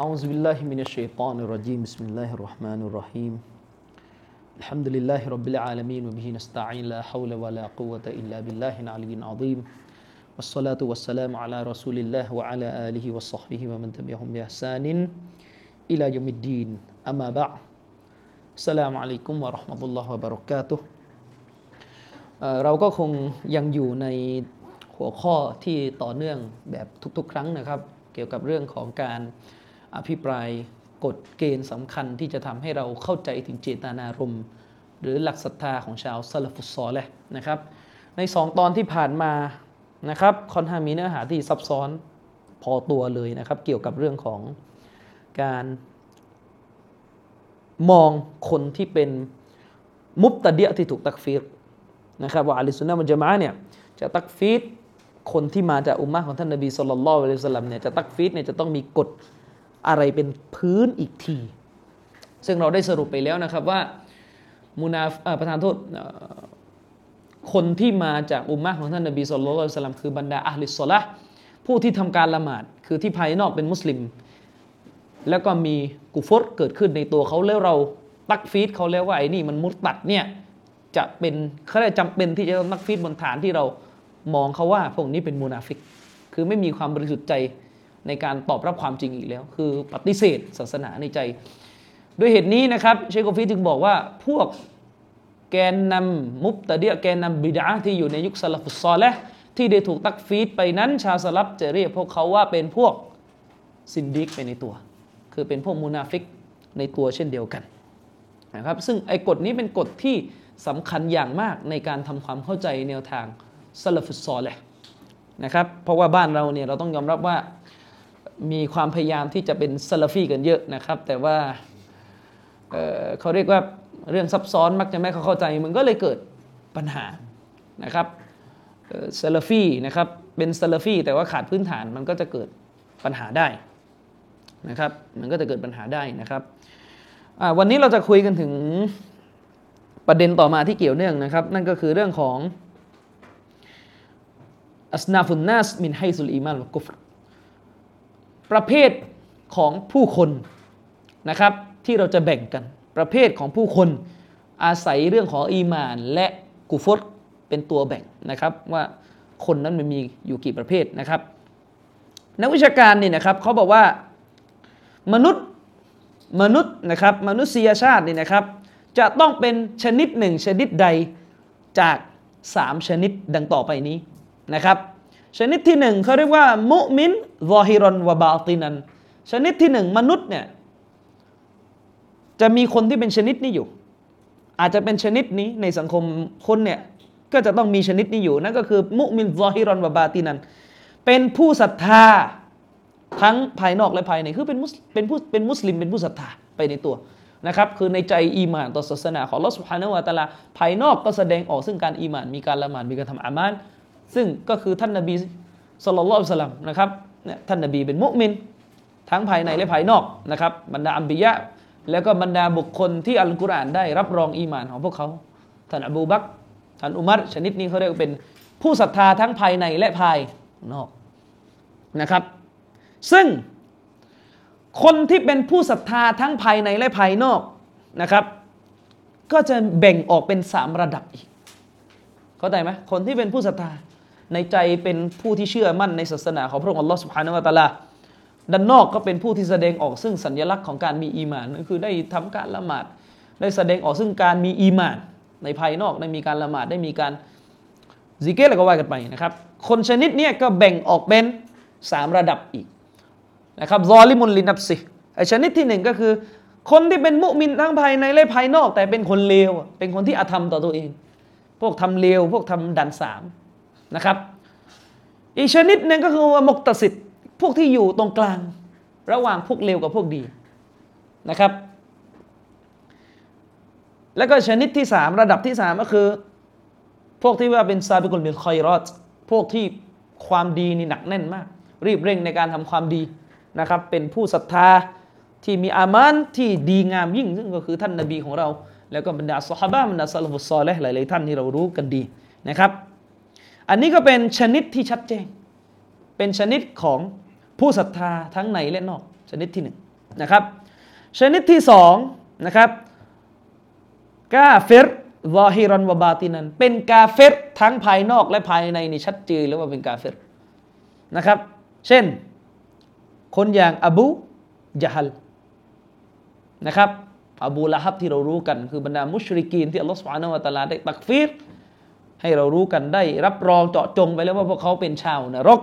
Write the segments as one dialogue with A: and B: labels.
A: أعوذ بالله من الشيطان الرجيم. بسم الله الرحمن الرحيم. الحمد لله رب العالمين وبه نستعين. لا حول ولا قوة إلا بالله العلي العظيم. والصلاة والسلام على رسول الله وعلى آله وصحبه ومن تبعهم بإحسان إلى يوم الدين. أما بعد السلام عليكم ورحمة الله وبركاته. آه، เราก็คงยังอยู่ในหัวข้อที่ต่อเนื่องแบบทุกๆ ครั้งนะครับ เกี่ยวกับเรื่องของการ อภิปรายกฎเกณฑ์สำคัญที่จะทำให้เราเข้าใจถึงเจตนารมณ์หรือหลักศรัทธาของชาวซาลฟุตซอลแหละนะครับ ในสองตอนที่ผ่านมานะครับค่อนข้างมีเนื้อหาที่ซับซ้อนพอตัวเลยนะครับ เกี่ยวกับเรื่องของการมองคนที่เป็นมุบตะเดียที่ถูกตักฟีรนะครับว่าอะลิสุนนะมันจะมาเนี่ยจะตักฟีดคนที่มาจากอุมมะของท่านนบีสุลต่านละอัลลอฮุสลัมเนี่ยจะตักฟีดเนี่ยจะต้องมีกฎ อะไรเป็นพื้นอีกที ซึ่งเราได้สรุปไปแล้วนะครับว่ามุนาประธานโทษคนที่มาจากอุมมะของท่านนบีสุลต่านสลัมคือบรรดาอัลลิสซละผู้ที่ทำการละหมาด คือที่ภายนอกเป็นมุสลิม แล้วก็มีกุฟรเกิดขึ้นในตัวเขาแล้วเราتكفير เขาแล้วว่าไอ้นี่มันمرتدเนี่ยจะเป็นเขาได้จำเป็นที่จะต้องتكفيرบนฐานที่เรามองเขาว่าพวกนี้เป็นمنافق คือไม่มีความบริสุทธิ์ใจ ในการตอบรับความจริงอีกแล้ว คือปฏิเสธศาสนาในใจ ด้วยเหตุนี้นะครับ เชคโกฟีจึงบอกว่าพวกแกนนำمبتدعแกนนำبدعةที่อยู่ในยุคالسلف الصالح และที่ได้ถูกتكفير ไปนั้นชาว سلفจะเรียกพวกเขาว่าเป็นพวกزنديقไปในตัว คือเป็นพวกمنافقในตัวเช่นเดียวกันนะครับซึ่งไอ้กฎนี้เป็นกฎที่สำคัญอย่างมากในการทำความเข้าใจแนวทางالسلف الصالح เลยนะครับเพราะว่าบ้านเราเนี่ยเราต้องยอมรับว่า มีความพยายามที่จะเป็นسلفيกันเยอะนะครับ แต่ว่าเเขาเรียกว่าเรื่องซับซ้อนมักจะไม่เข้าใจ มันก็เลยเกิดปัญหานะครับซาลฟีนะครับเป็นซาลฟีแต่ว่าขาดพื้นฐานมันก็จะเกิดปัญหาได้นะครับมันก็จะเกิดปัญหาได้นะครับวันนี้เราจะคุยกันถึงประเด็นต่อมาที่เกี่ยวเนื่องนะครับ นั่นก็คือเรื่องของอัสนาฟุนนัสมินไฮซุลอีมานวกุฟร ประเภทของผู้คนนะครับที่เราจะแบ่งกัน ประเภทของผู้คนอาศัยเรื่องของอีมาน และกุฟรเป็นตัวแบ่งนะครับว่าคนนั้นมันมีอยู่กี่ประเภทนะครับ นักวิชาการนี่นะครับเขาบอกว่ามนุษย์มนุษย์นะครับมนุษยชาตินี่นะครับ จะต้องเป็นชนิดหนึ่งชนิดใดจาก 3 ชนิดดังต่อไปนี้นะครับ ชนิดที่หนึ่งเขาเรียกว่า มุมินวอฮิรอนวะบาตินันชนิดที่หนึ่งมนุษย์เนี่ยจะมีคนที่เป็นชนิดนี้อยู่ อาจจะเป็นชนิดนี้ในสังคมคนเนี่ยก็จะต้องมีชนิดนี้อยู่นั่นก็คือมุมินวอฮิรอนวะบาตินันเป็นผู้ศรัทธาทั้งภายนอกและภายในคือเป็นมุสเป็นผู้เป็นมุสลิมเป็นผู้ศรัทธาไปในตัวนะครับคือในใจอีมานต่อศาสนาของลอสุภานวะตาลาภายนอกก็แสดงออกซึ่งการอีมานมีการละหมาดมีการทำอามาน ซึ่งก็คือท่านนบีสุลต่านสลัมนะครับเนี่ยท่านนบีเป็นมุมิน ทั้งภายในและภายนอกนะครับบรรดาอัมบิยะ แล้วก็บรรดาบุคคลที่อัลกุรอานได้รับรองอีมานของพวกเขา ท่านอบูบักท่านอุมัรชนิดนี้เขาเรียกเป็นผู้ศรัทธาทั้งภายในและภายนอกนะครับ ซึ่งคนที่เป็นผู้ศรัทธาทั้งภายในและภายนอกนะครับ ก็จะแบ่งออกเป็นสามระดับอีก เข้าใจไหมคนที่เป็นผู้ศรัทธา ในใจเป็นผู้ที่เชื่อมั่นในศาสนาของพระองค์อัลลอฮฺสุบฮานาวะตะลาด้านนอกก็เป็นผู้ที่แสดงออกซึ่งสัญลักษณ์ของการมีอีมานก็คือได้ทำการละหมาด ได้แสดงออกซึ่งการมีอีมาน ในภายนอกได้มีการละหมาดได้มีการซิกเกตอะไรก็ว่ากันไปนะครับ คนชนิดนี้ก็แบ่งออกเป็นสามระดับอีกนะครับซอลิมุนลินับซิไอชนิดที่หนึ่งก็คือ คนที่เป็นมุมินทั้งภายในและภายนอก แต่เป็นคนเลวเป็นคนที่อาธรรมต่อตัวเอง พวกทำเลวพวกทำดันสามนะครับ อีกชนิดหนึ่งก็คือว่ามกตสิทธิ์พวกที่อยู่ตรงกลาง ระหว่างพวกเลวกับพวกดีนะครับ แล้วก็ชนิดที่สามระดับที่สามก็คือ พวกที่ว่าเป็นซาบิกุลบิลคอยรอดพวกที่ความดีนี่หนักแน่นมาก รีบเร่งในการทำความดีนะครับ เป็นผู้ศรัทธาที่มีอามานที่ดีงามยิ่ง ซึ่งก็คือท่านนบีของเรา แล้วก็บรรดาสฮาบะบรรดาซาลฟุซอลและหลาย ๆ ท่านที่เรารู้กันดีนะครับ อันนี้ก็เป็นชนิดที่ชัดเจน เป็นชนิดของผู้ศรัทธาทั้งในและนอก ชนิดที่หนึ่งนะครับ ชนิดที่สองนะครับกาเฟรวาฮิรอนวบาตินันเป็นกาเฟรทั้งภายนอกและภายในนี่ชัดเจนแล้วว่าเป็นกาเฟรนะครับ เช่น คนอย่างอบูยะฮัลนะครับอบูละฮับที่เรารู้กัน คือบรรดามุชริกีนที่อัลลอฮฺสุบฮานาวะตะลาได้ตักฟีร ให้เรารู้กันได้รับรองเจาะจงไปแล้วว่าพวกเขาเป็นชาวนรก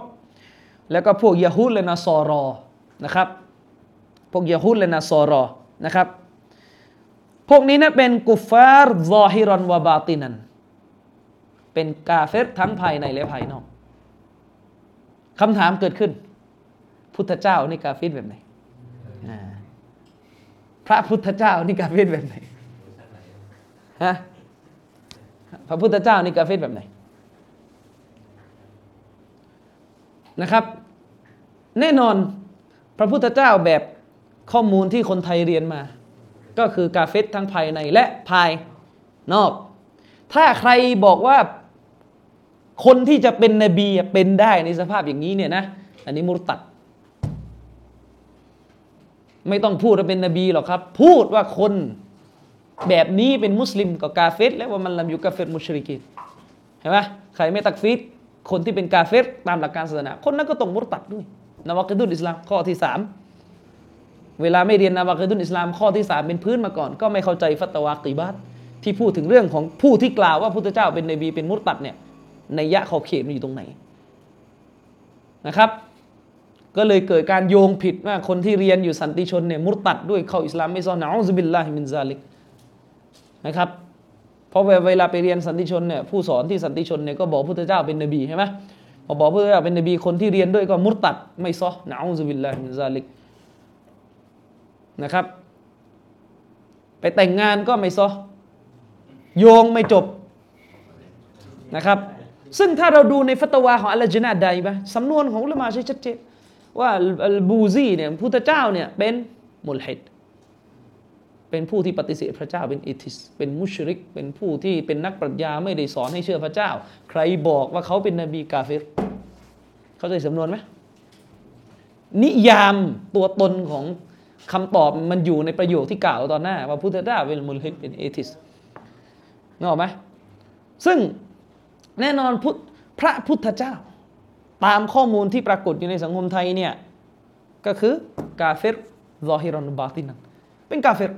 A: แล้วก็พวกยะฮูดและนาซอรอนะครับ พวกยะฮูดและนาซอรอนะครับ พวกนี้นะเป็นกุฟาร์ซอฮิรอนวาบาตินัน เป็นกาเฟรทั้งภายในและภายนอกคำถามเกิดขึ้น พุทธเจ้านี่กาเฟรแบบไหนพระพุทธเจ้านี่กาเฟรแบบไหนฮะ พระพุทธเจ้านี่กาเฟรแบบไหนนะครับ แน่นอนพระพุทธเจ้าแบบข้อมูลที่คนไทยเรียนมา ก็คือกาเฟตทั้งภายในและภายนอก ถ้าใครบอกว่าคนที่จะเป็นนบีเป็นได้ในสภาพอย่างนี้เนี่ยนะอันนี้มุรตัด ไม่ต้องพูดว่าเป็นนบีหรอกครับ พูดว่าคน แบบนี้เป็นมุสลิมกับกาเฟตแล้วว่ามันลำอยู่กาเฟตมุชริกีนเห็นไหมใครไม่ตักฟีดคนที่เป็นกาเฟตตามหลักการศาสนา คนนั้นก็ต้องมุรตัดด้วยนวากิดุลอิสลามข้อที่สามเวลาไม่เรียนنواقض الإسلامข้อที่สามเป็นพื้นมาก่อน ก็ไม่เข้าใจฟัตวาكبارที่พูดถึงเรื่องของผู้ที่กล่าวว่าพุทธเจ้าเป็นนบีเป็นمرتد เนี่ยในยะขอบเขตมันอยู่ตรงไหนนะครับ ก็เลยเกิดการโยงผิดว่าคนที่เรียนอยู่สันติชนเนี่ยمرتد ด้วยเข้าอิสลามไม่صح نعوذ بالله من ذلك นะครับเพราะเวลาไปเรียนสันติชนเนี่ยผู้สอนที่สันติชนเนี่ยก็บอกพุทธเจ้าเป็นนบีใช่ไหมพอบอกพุทธเจ้าเป็นนบีคนที่เรียนด้วยก็مرتدไม่صح نعوذ بالله من ذلكนะครับ ไปแต่งงานก็ไม่صح โยงไม่จบนะครับ ซึ่งถ้าเราดูในฟัตวาของاللجنة الدائمةสำนวนของعلماءใช้ชัดเจนว่าالبوذيเนี่ยพุทธเจ้าเนี่ยเป็นملحد เป็นผู้ที่ปฏิเสธพระเจ้าเป็น atheist เป็นمشرك เป็นผู้ที่เป็นนักปรัชญาไม่ได้สอนให้เชื่อพระเจ้า ใครบอกว่าเขาเป็นนบีกาเฟรเข้าใจสำนวนไหมนิยามตัวตนของคำตอบมันอยู่ในประโยคที่กล่าวตอนหน้า ว่าพุทธเจ้าเป็นมุลฮิดเป็นเอทิสนึกออกไหมซึ่งแน่นอนพุทธพระพุทธเจ้า ตามข้อมูลที่ปรากฏอยู่ในสังคมไทยเนี่ย ก็คือกาเฟรซอฮิรอนบาตินันเป็นกาเฟร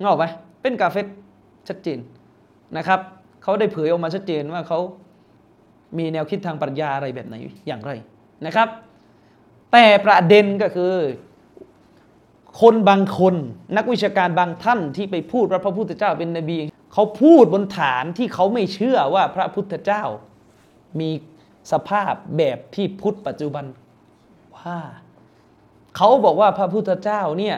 A: นออกไหมเป็นกาเฟรชัดเจนนะครับเขาได้เผยออกมาชัดเจนว่าเขามีแนวคิดทางปรัชญาอะไรแบบไหนอย่างไรนะครับ แต่ประเด็นก็คือ คนบางคน นักวิชาการบางท่านที่ไปพูดว่าพระพุทธเจ้าเป็นนบีเขาพูดบนฐานที่เขาไม่เชื่อว่าพระพุทธเจ้า มีสภาพแบบที่พุทธปัจจุบันว่าเขาบอกว่าพระพุทธเจ้าเนี่ย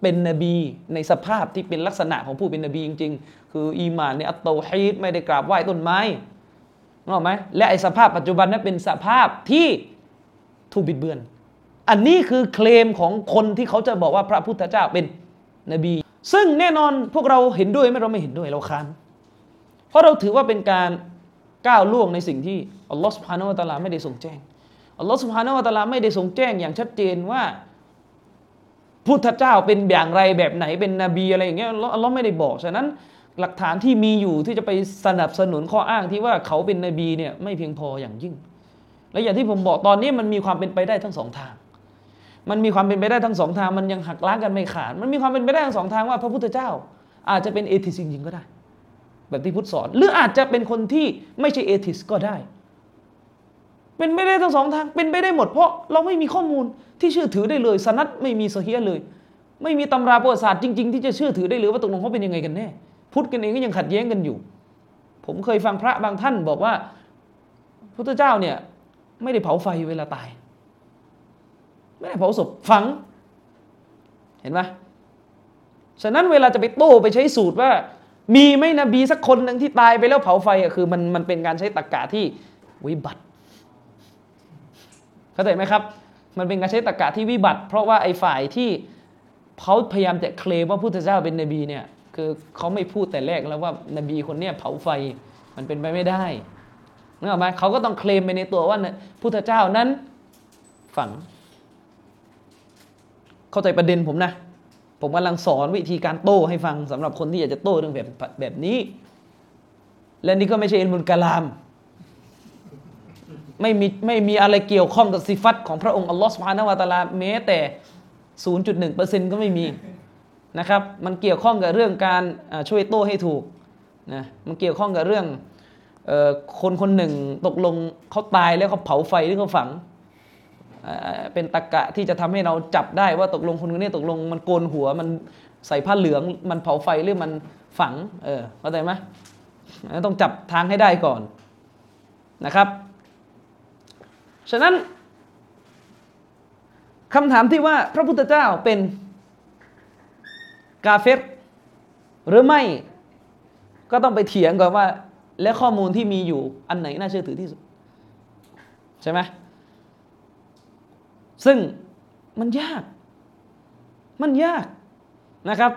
A: เป็นนบีในสภาพที่เป็นลักษณะของผู้เป็นนบีจริง ๆ คืออีมานในอัตโตฮีดไม่ได้กราบไหว้ต้นไม้นึกออกไหมและไอสภาพปัจจุบันนั้นเป็นสภาพที่ถูกบิดเบือน อันนี้คือเคลมของคนที่เขาจะบอกว่าพระพุทธเจ้าเป็นนบี ซึ่งแน่นอนพวกเราเห็นด้วยไหมเราไม่เห็นด้วยเราค้านเพราะเราถือว่าเป็นการก้าวล่วงในสิ่งที่อัลลอฮฺสุบฮานาวะตะลาไม่ได้ทรงแจ้งอัลลอฮฺสุบฮานาวะตะลาไม่ได้ทรงแจ้งอย่างชัดเจนว่า พุทธเจ้าเป็นอย่างไรแบบไหนเป็นนบีอะไรอย่างเงี้ยอัลลอฮ์ไม่ได้บอกฉะนั้นหลักฐานที่มีอยู่ที่จะไปสนับสนุนข้ออ้างที่ว่าเขาเป็นนบีเนี่ยไม่เพียงพออย่างยิ่ง และอย่างที่ผมบอกตอนนี้มันมีความเป็นไปได้ทั้งสองทาง มันมีความเป็นไปได้ทั้งสองทาง มันยังหักล้างกันไม่ขาด มันมีความเป็นไปได้ทั้งสองทางว่าพระพุทธเจ้า อาจจะเป็นเอทิสจริงๆก็ได้ แบบที่พุทธสอน หรืออาจจะเป็นคนที่ไม่ใช่เอทิสก็ได้ เป็นไปได้ทั้งสองทาง เป็นไปได้หมดเพราะเราไม่มีข้อมูล ที่เชื่อถือได้เลยสนัดไม่มีเฮียเลย ไม่มีตำราประวัติศาสตร์จริงๆที่จะเชื่อถือได้เลยว่าตกลงเขาเป็นยังไงกันแน่พุทธกันเองก็ยังขัดแย้งกันอยู่ ผมเคยฟังพระบางท่านบอกว่าพุทธเจ้าเนี่ยไม่ได้เผาไฟเวลาตาย ไม่ได้เผาศพฝัง เห็นไหมฉะนั้นเวลาจะไปโต้ไปใช้สูตรว่า มีไม่นบีสักคนหนึ่งที่ตายไปแล้วเผาไฟอะคือมันมันเป็นการใช้ตรรกกะที่วิบัติ เข้าใจไหมครับ มันเป็นการใช้ตรรกะที่วิบัติ เพราะว่าไอ้ฝ่ายที่เขาพยายามจะเคลมว่าพุทธเจ้าเป็นนบีเนี่ยคือเขาไม่พูดแต่แรกแล้วว่านบีคนเนี้ยเผาไฟมันเป็นไปไม่ได้นึกออกไหมเขาก็ต้องเคลมไปในตัวว่าพุทธเจ้านั้นฝัง เข้าใจประเด็นผมนะ ผมกำลังสอนวิธีการโต้ให้ฟังสำหรับคนที่อยากจะโต้เรื่องแบบแบบนี้ และนี่ก็ไม่ใช่อิลมุลกะลาม ไม่มีไม่มีอะไรเกี่ยวข้องกับสิฟัตของพระองค์อัลลอฮฺสุบฮานาวะตะลาแม้แต่ 0.1%ก็ไม่มีนะครับ มันเกี่ยวข้องกับเรื่องการช่วยโต้ให้ถูกนะมันเกี่ยวข้องกับเรื่องคนคนหนึ่งตกลงเขาตายแล้วเขาเผาไฟหรือเขาฝัง เป็นตะกะที่จะทำให้เราจับได้ว่าตกลงคนคนนี้ตกลงมันโกนหัวมันใส่ผ้าเหลืองมันเผาไฟหรือมันฝัง เออเข้าใจไหมต้องจับทางให้ได้ก่อนนะครับ ฉะนั้นคำถามที่ว่าพระพุทธเจ้าเป็นกาเฟตหรือไม่ก็ต้องไปเถียงก่อนว่า และข้อมูลที่มีอยู่อันไหนน่าเชื่อถือที่สุด ใช่ไหมซึ่งมันยาก มันยากนะครับ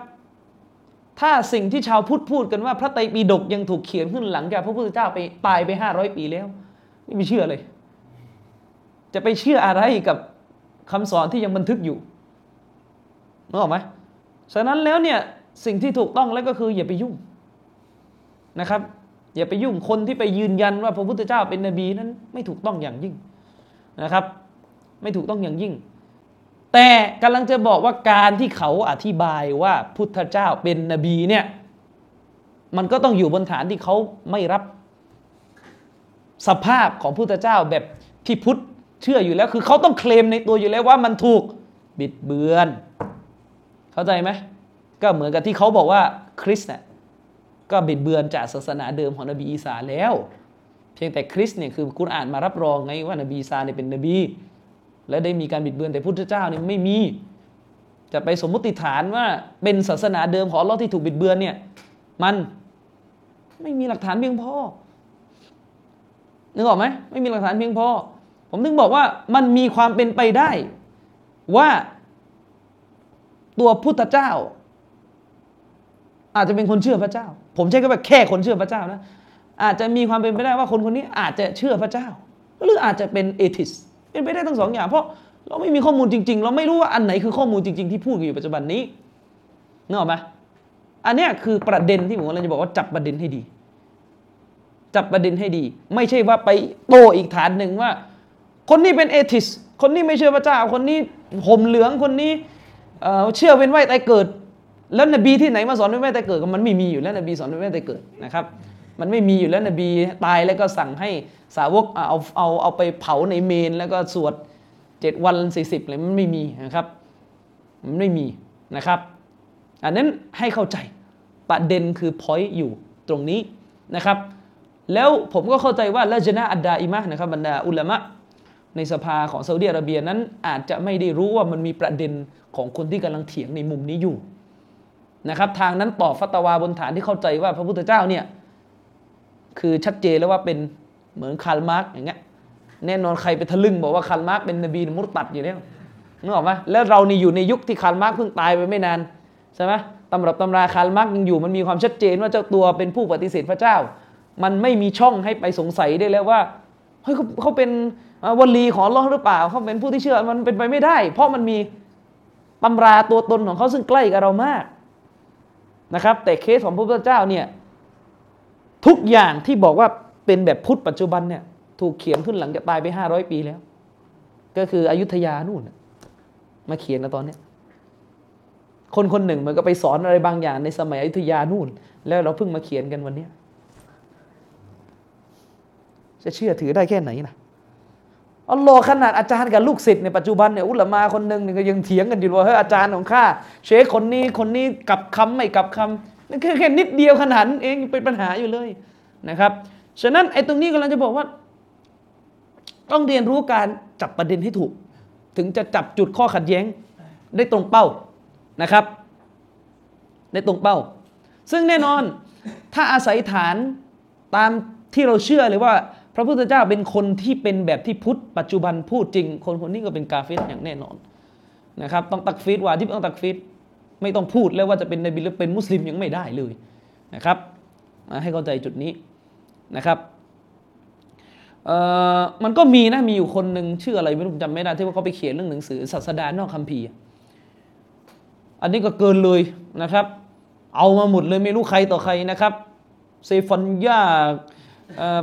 A: ถ้าสิ่งที่ชาวพุทธพูดกันว่า พระไตรปิฎกยังถูกเขียนขึ้นหลังจากพระพุทธเจ้าไปตายไปห้าร้อยปีแล้ว ไม่มีเชื่อเลย จะไปเชื่ออะไรกับคำสอนที่ยังบันทึกอยู่นึกออกไหมฉะนั้นแล้วเนี่ยสิ่งที่ถูกต้องแล้วก็คืออย่าไปยุ่งนะครับ อย่าไปยุ่งคนที่ไปยืนยันว่าพระพุทธเจ้าเป็นนบีนั้น ไม่ถูกต้องอย่างยิ่งนะครับ ไม่ถูกต้องอย่างยิ่ง แต่กำลังจะบอกว่าการที่เขาอธิบายว่าพุทธเจ้าเป็นนบีเนี่ยมันก็ต้องอยู่บนฐานที่เขาไม่รับสภาพของพุทธเจ้าแบบที่พุทธ เชื่ออยู่แล้ว คือเขาต้องเคลมในตัวอยู่แล้วว่ามันถูกบิดเบือน เข้าใจไหมก็เหมือนกับที่เขาบอกว่าคริสเนี่ยก็บิดเบือนจากศาสนาเดิมของนบีอีสาแล้ว เพียงแต่คริสเนี่ยคือคุณอ่านมารับรองไงว่านบีอีสาเนี่ยเป็นนบี และได้มีการบิดเบือนแต่พุทธเจ้าเนี่ยไม่มี จะไปสมมติฐานว่าเป็นศาสนาเดิมของลอที่ถูกบิดเบือนเนี่ยมันไม่มีหลักฐานเพียงพอนึกออกไหมไม่มีหลักฐานเพียงพอ ผมถึงบอกว่ามันมีความเป็นไปได้ ว่าตัวพุทธเจ้า อาจจะเป็นคนเชื่อพระเจ้า ผมใช้คำว่าแค่คนเชื่อพระเจ้านะอาจจะมีความเป็นไปได้ว่าคนคนนี้อาจจะเชื่อพระเจ้า หรืออาจจะเป็นเอทิสเป็นไปได้ทั้งสองอย่าง เพราะเราไม่มีข้อมูลจริง ๆ เราไม่รู้ว่าอันไหนคือข้อมูลจริง ๆ ที่พูดอยู่ปัจจุบันนี้นึกออกไหมอันนี้คือประเด็นที่ผมกำลังจะบอกว่าจับประเด็นให้ดี จับประเด็นให้ดี ไม่ใช่ว่าไปโตอีกฐานหนึ่งว่า คนนี้เป็นเอทิส คนนี้ไม่เชื่อพระเจ้า คนนี้ห่มเหลือง คนนี้เชื่อเป็นไหวตายเกิด แล้วนบีที่ไหนมาสอนเป็นไหวตายเกิดก็มันไม่มีอยู่แล้วนบีสอนเป็นไหวตายเกิดนะครับ มันไม่มีอยู่แล้วนบีตายแล้วก็สั่งให้สาวกเอาเอาเอาไปเผาในเมน แล้วก็สวดเจ็ดวันสี่สิบเลยมันไม่มีนะครับ มันไม่มีนะครับ อันนั้นให้เข้าใจประเด็นคือ point อยู่ตรงนี้นะครับ แล้วผมก็เข้าใจว่าاللجنة الدائمةนะครับบรรดาอุลามะ ในสภาของซาอุดิอาระเบียนั้นอาจจะไม่ได้รู้ว่ามันมีประเด็นของคนที่กำลังเถียงในมุมนี้อยู่นะครับทางนั้นตอบฟัตวาบนฐานที่เข้าใจว่าพระพุทธเจ้าเนี่ยคือชัดเจนแล้วว่าเป็นเหมือนคาร์ล มาร์กซ์อย่างเงี้ยแน่นอนใครไปทะลึ่งบอกว่าคาร์ล มาร์กซ์เป็นนบีมุรตัดอยู่แล้วนึกออกไหมแล้วเรานี่อยู่ในยุคที่คาร์ล มาร์กซ์เพิ่งตายไปไม่นานใช่ไหมตำรับตำราคาร์ล มาร์กซ์ยังอยู่มันมีความชัดเจนว่าเจ้าตัวเป็นผู้ปฏิเสธพระเจ้า มันไม่มีช่องให้ไปสงสัยได้แล้วว่าเฮ้ยเขาเขาเป็น วลีของอัลลอฮ์หรือเปล่าเขาเป็นผู้ที่เชื่อมันเป็นไปไม่ได้ เพราะมันมีตำราตัวตนของเขาซึ่งใกล้กับเรามากนะครับ แต่เคสของพระพุทธเจ้าเนี่ยทุกอย่างที่บอกว่าเป็นแบบพุทธปัจจุบันเนี่ยถูกเขียนขึ้นหลังจากตายไปห้าร้อยปีแล้ว ก็คืออยุธยานู่นมาเขียนนะตอนนี้คนคนหนึ่งมันก็ไปสอนอะไรบางอย่างในสมัยอยุธยานู่น แล้วเราเพิ่งมาเขียนกันวันนี้จะเชื่อถือได้แค่ไหนนะ อัลลอฮ์ขนาดอาจารย์กับลูกศิษย์ในปัจจุบันเนี่ยอุลามาคนหนึ่งเนี่ยก็ยังเถียงกันอยู่ว่าเฮ้ยอาจารย์ของข้าเชคคนนี้คนนี้กับคำไม่กับคำนั่นแค่แค่นิดเดียวขนาดเองเป็นปัญหาอยู่เลยนะครับฉะนั้นไอ้ตรงนี้กำลังจะบอกว่า ต้องเรียนรู้การจับประเด็นให้ถูก ถึงจะจับจุดข้อขัดแย้งได้ตรงเป้านะครับ ได้ตรงเป้า ซึ่งแน่นอนถ้าอาศัยฐานตามที่เราเชื่อเลยว่า ระพุทธเจ้าเป็นคนที่เป็นแบบที่พุทธปัจจุบันพูดจริง คนคนนี้ก็เป็นกาเฟสอย่างแน่นอนนะครับต้องตักฟีดว่าที่ต้องตักฟีดไม่ต้องพูดแล้วว่าจะเป็นนบีหรือเป็นมุสลิมยังไม่ได้เลยนะครับให้เข้าใจจุดนี้นะครับมันก็มีนะมีอยู่คนหนึ่งชื่ออะไรไม่รู้จำไม่ได้ที่ว่าเขาไปเขียนเรื่องหนังสือศาสดานอกคัมภีร์ อันนี้ก็เกินเลยนะครับ เอามาหมดเลยไม่รู้ใครต่อใครนะครับเซฟอนยา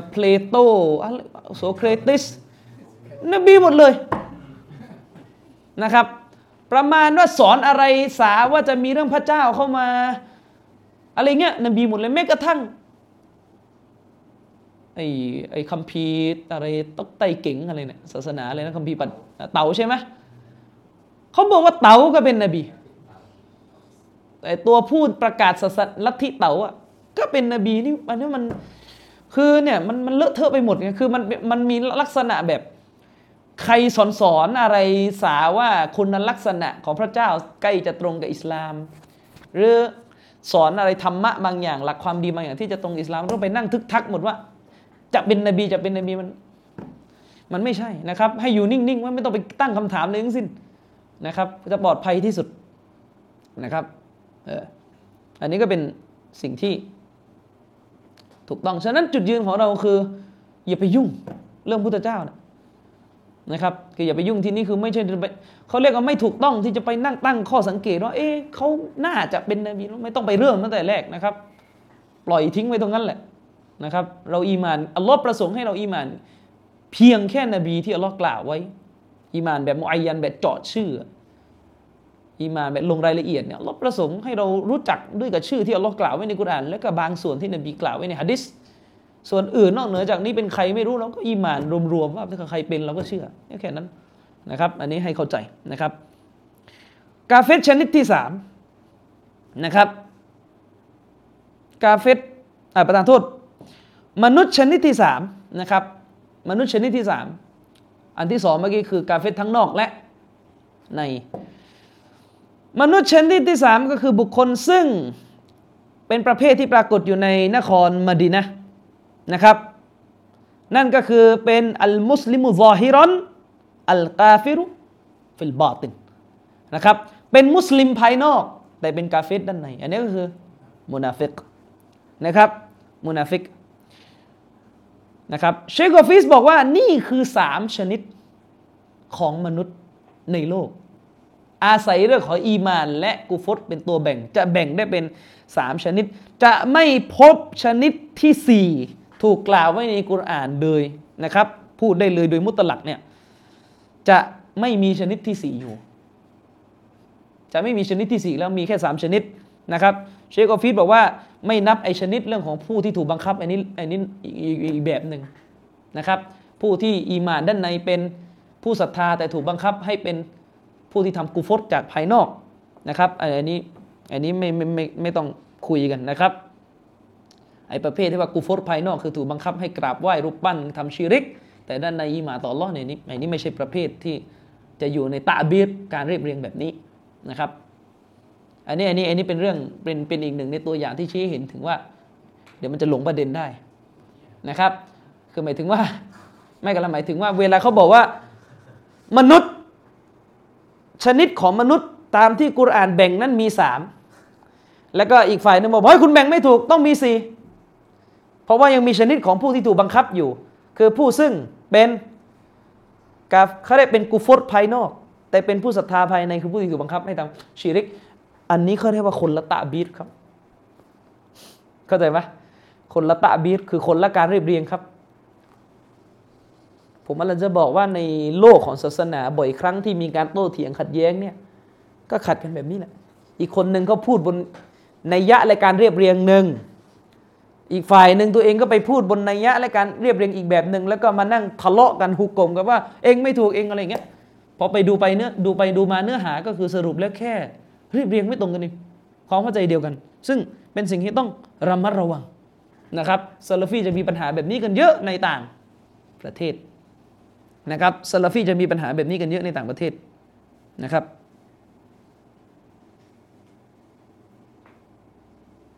A: เพลโตโซเครติส นบีหมดเลยนะครับ ประมาณว่าสอนอะไรสาว่าจะมีเรื่องพระเจ้าเข้ามา อะไรเงี้ยนบีหมดเลยแม้กระทั่งไอ้ไอ้คัมภีร์อะไรตกไตเก่งอะไรเนี่ยศาสนาอะไรนะคัมภีร์ปัดเต๋าใช่ไหมเขาบอกว่าเต๋าก็เป็นนบี แต่ตัวพูดประกาศศาสนาลัทธิเต๋าอะก็เป็นนบีนี่อันนี้มัน คือเนี่ยมันมันเลอะเทอะไปหมดไงคือมันมันมีลักษณะแบบใครสอนสอนอะไรสาว่าคุณลักษณะของพระเจ้าใกล้จะตรงกับอิสลาม หรือสอนอะไรธรรมะบางอย่าง หลักความดีบางอย่างที่จะตรงอิสลามต้องไปนั่งทึกทักหมดว่า จะเป็นนบีจะเป็นนบีมัน มันไม่ใช่นะครับ ให้อยู่นิ่งๆว่าไม่ต้องไปตั้งคำถามเลยทั้งสิ้นนะครับ จะปลอดภัยที่สุดนะครับเอออันนี้ก็เป็นสิ่งที่ ถูกต้อง ฉะนั้นจุดยืนของเราคือ อย่าไปยุ่งเรื่องพุทธเจ้านะนะครับคืออย่าไปยุ่งที่นี่คือไม่ใช่เขาเรียกว่าไม่ถูกต้องที่จะไปนั่งตั้งข้อสังเกตว่า เอ๊ะเขาน่าจะเป็นนบีไม่ต้องไปเริ่มตั้งแต่แรกนะครับ ปล่อยทิ้งไว้ตรงนั้นแหละนะครับ เราอีมานอัลลอฮ์ประสงค์ให้เราอีมาน เพียงแค่นบีที่อัลลอฮ์กล่าวไว้ อีมานแบบมุอัยยันแบบเจาะชื่อ อีมาแบบลงรายละเอียดเนี่ยลลอฮ์ประสงค์ให้เรารู้จักด้วยกับชื่อที่อัลลอฮ์กล่าวไว้ในกุรอานและก็บางส่วนที่นบีกล่าวไว้ในฮะดิษส่วนอื่นนอกเหนือจากนี้เป็นใครไม่รู้เราก็อีมานรวมๆว่าถ้าใครเป็นเราก็เชื่อแค่นั้นนะครับ อันนี้ให้เข้าใจนะครับ กาเฟตชนิดที่สามนะครับ กาเฟตอ่าประทานโทษ มนุษย์ชนิดที่สามนะครับ มนุษย์ชนิดที่สามอันที่สองเมื่อกี้คือกาเฟตทั้งนอกและใน มนุษย์ชนิดที่สามก็คือบุคคลซึ่งเป็นประเภทที่ปรากฏอยู่ในนครมดีนะนะครับ นั่นก็คือเป็นالمسلم ظاهرا الكافر في الباطنนะครับเป็นมุสลิมภายนอก แต่เป็นกาเฟรด้านใน อันนี้ก็คือมุนาฟิกนะครับมุนาฟิกนะครับเชคกอฟิสบอกว่านี่คือสามชนิดของมนุษย์ในโลก อาศัยเรื่องของอีมาน และกุฟรเป็นตัวแบ่ง จะแบ่งได้เป็นสามชนิด จะไม่พบชนิดที่สี่ถูกกล่าวไว้ในกุรอานเลยนะครับ พูดได้เลยโดยمطلقเนี่ยจะไม่มีชนิดที่สี่อยู่ จะไม่มีชนิดที่สี่แล้วมีแค่สามชนิดนะครับ เชคอฟิดบอกว่าไม่นับไอชนิดเรื่องของผู้ที่ถูกบังคับอันนี้อันนี้อีกแบบหนึ่งนะครับ ผู้ที่อีมานด้านในเป็นผู้ศรัทธาแต่ถูกบังคับให้เป็น ผู้ที่ทำกุฟตจากภายนอกนะครับอันนี้อันนี้ไม่ไม่ไม่ไม่ต้องคุยกันนะครับไอ้ประเภทที่ว่ากูฟรภายนอกคือถูกบังคับให้กราบไหว้รูปปั้นทำชีริก แต่ด้านในอีมาต่อรอดเนี่ยนี่ไอ้นี่ไม่ใช่ประเภทที่จะอยู่ในตาบีรการเรียบเรียงแบบนี้นะครับ อันนี้อันนี้อันนี้เป็นเรื่องเป็นเป็นอีกหนึ่งในตัวอย่างที่ชี้เห็นถึงว่า เดี๋ยวมันจะหลงประเด็นได้นะครับ คือหมายถึงว่า ไม่กำลังหมายถึงว่า เวลาเขาบอกว่า มนุษย์ ชนิดของมนุษย์ตามที่กุรอานแบ่งนั้นมีสามแล้วก็อีกฝ่ายนึงบอกเฮ้ยคุณแบ่งไม่ถูกต้องมีสี่เพราะว่ายังมีชนิดของผู้ที่ถูกบังคับอยู่ คือผู้ซึ่งเป็นกาเขาได้เป็นกุฟรภายนอก แต่เป็นผู้ศรัทธาภายในคือผู้ที่ถูกบังคับให้ทำชีริก อันนี้เขาเรียกว่าคนละตะบีดครับ เข้าใจไหมคนละตะบีดคือคนละการเรียบเรียงครับ ผมอาจจะบอกว่าในโลกของศาสนาบ่อยครั้งที่มีการโต้เถียงขัดแย้งเนี่ย ก็ขัดกันแบบนี้แหละ อีกคนหนึ่งเขาพูดบนในยะและการเรียบเรียงหนึ่ง อีกฝ่ายหนึ่งตัวเองก็ไปพูดบนนัยยะและการเรียบเรียงอีกแบบหนึ่งแล้วก็มานั่งทะเลาะกันหุกกลมกันว่าเองไม่ถูกเองอะไรเงี้ยพอไปดูไปเนื้อดูไปดูมาเนื้อหาก็คือสรุปแล้วแค่เรียบเรียงไม่ตรงกันเองความเข้าใจเดียวกัน ซึ่งเป็นสิ่งที่ต้องระมัดระวังนะครับซาลฟีจะมีปัญหาแบบนี้กันเยอะในต่างประเทศ นะครับซาลฟีจะมีปัญหาแบบนี้กันเยอะในต่างประเทศนะครับ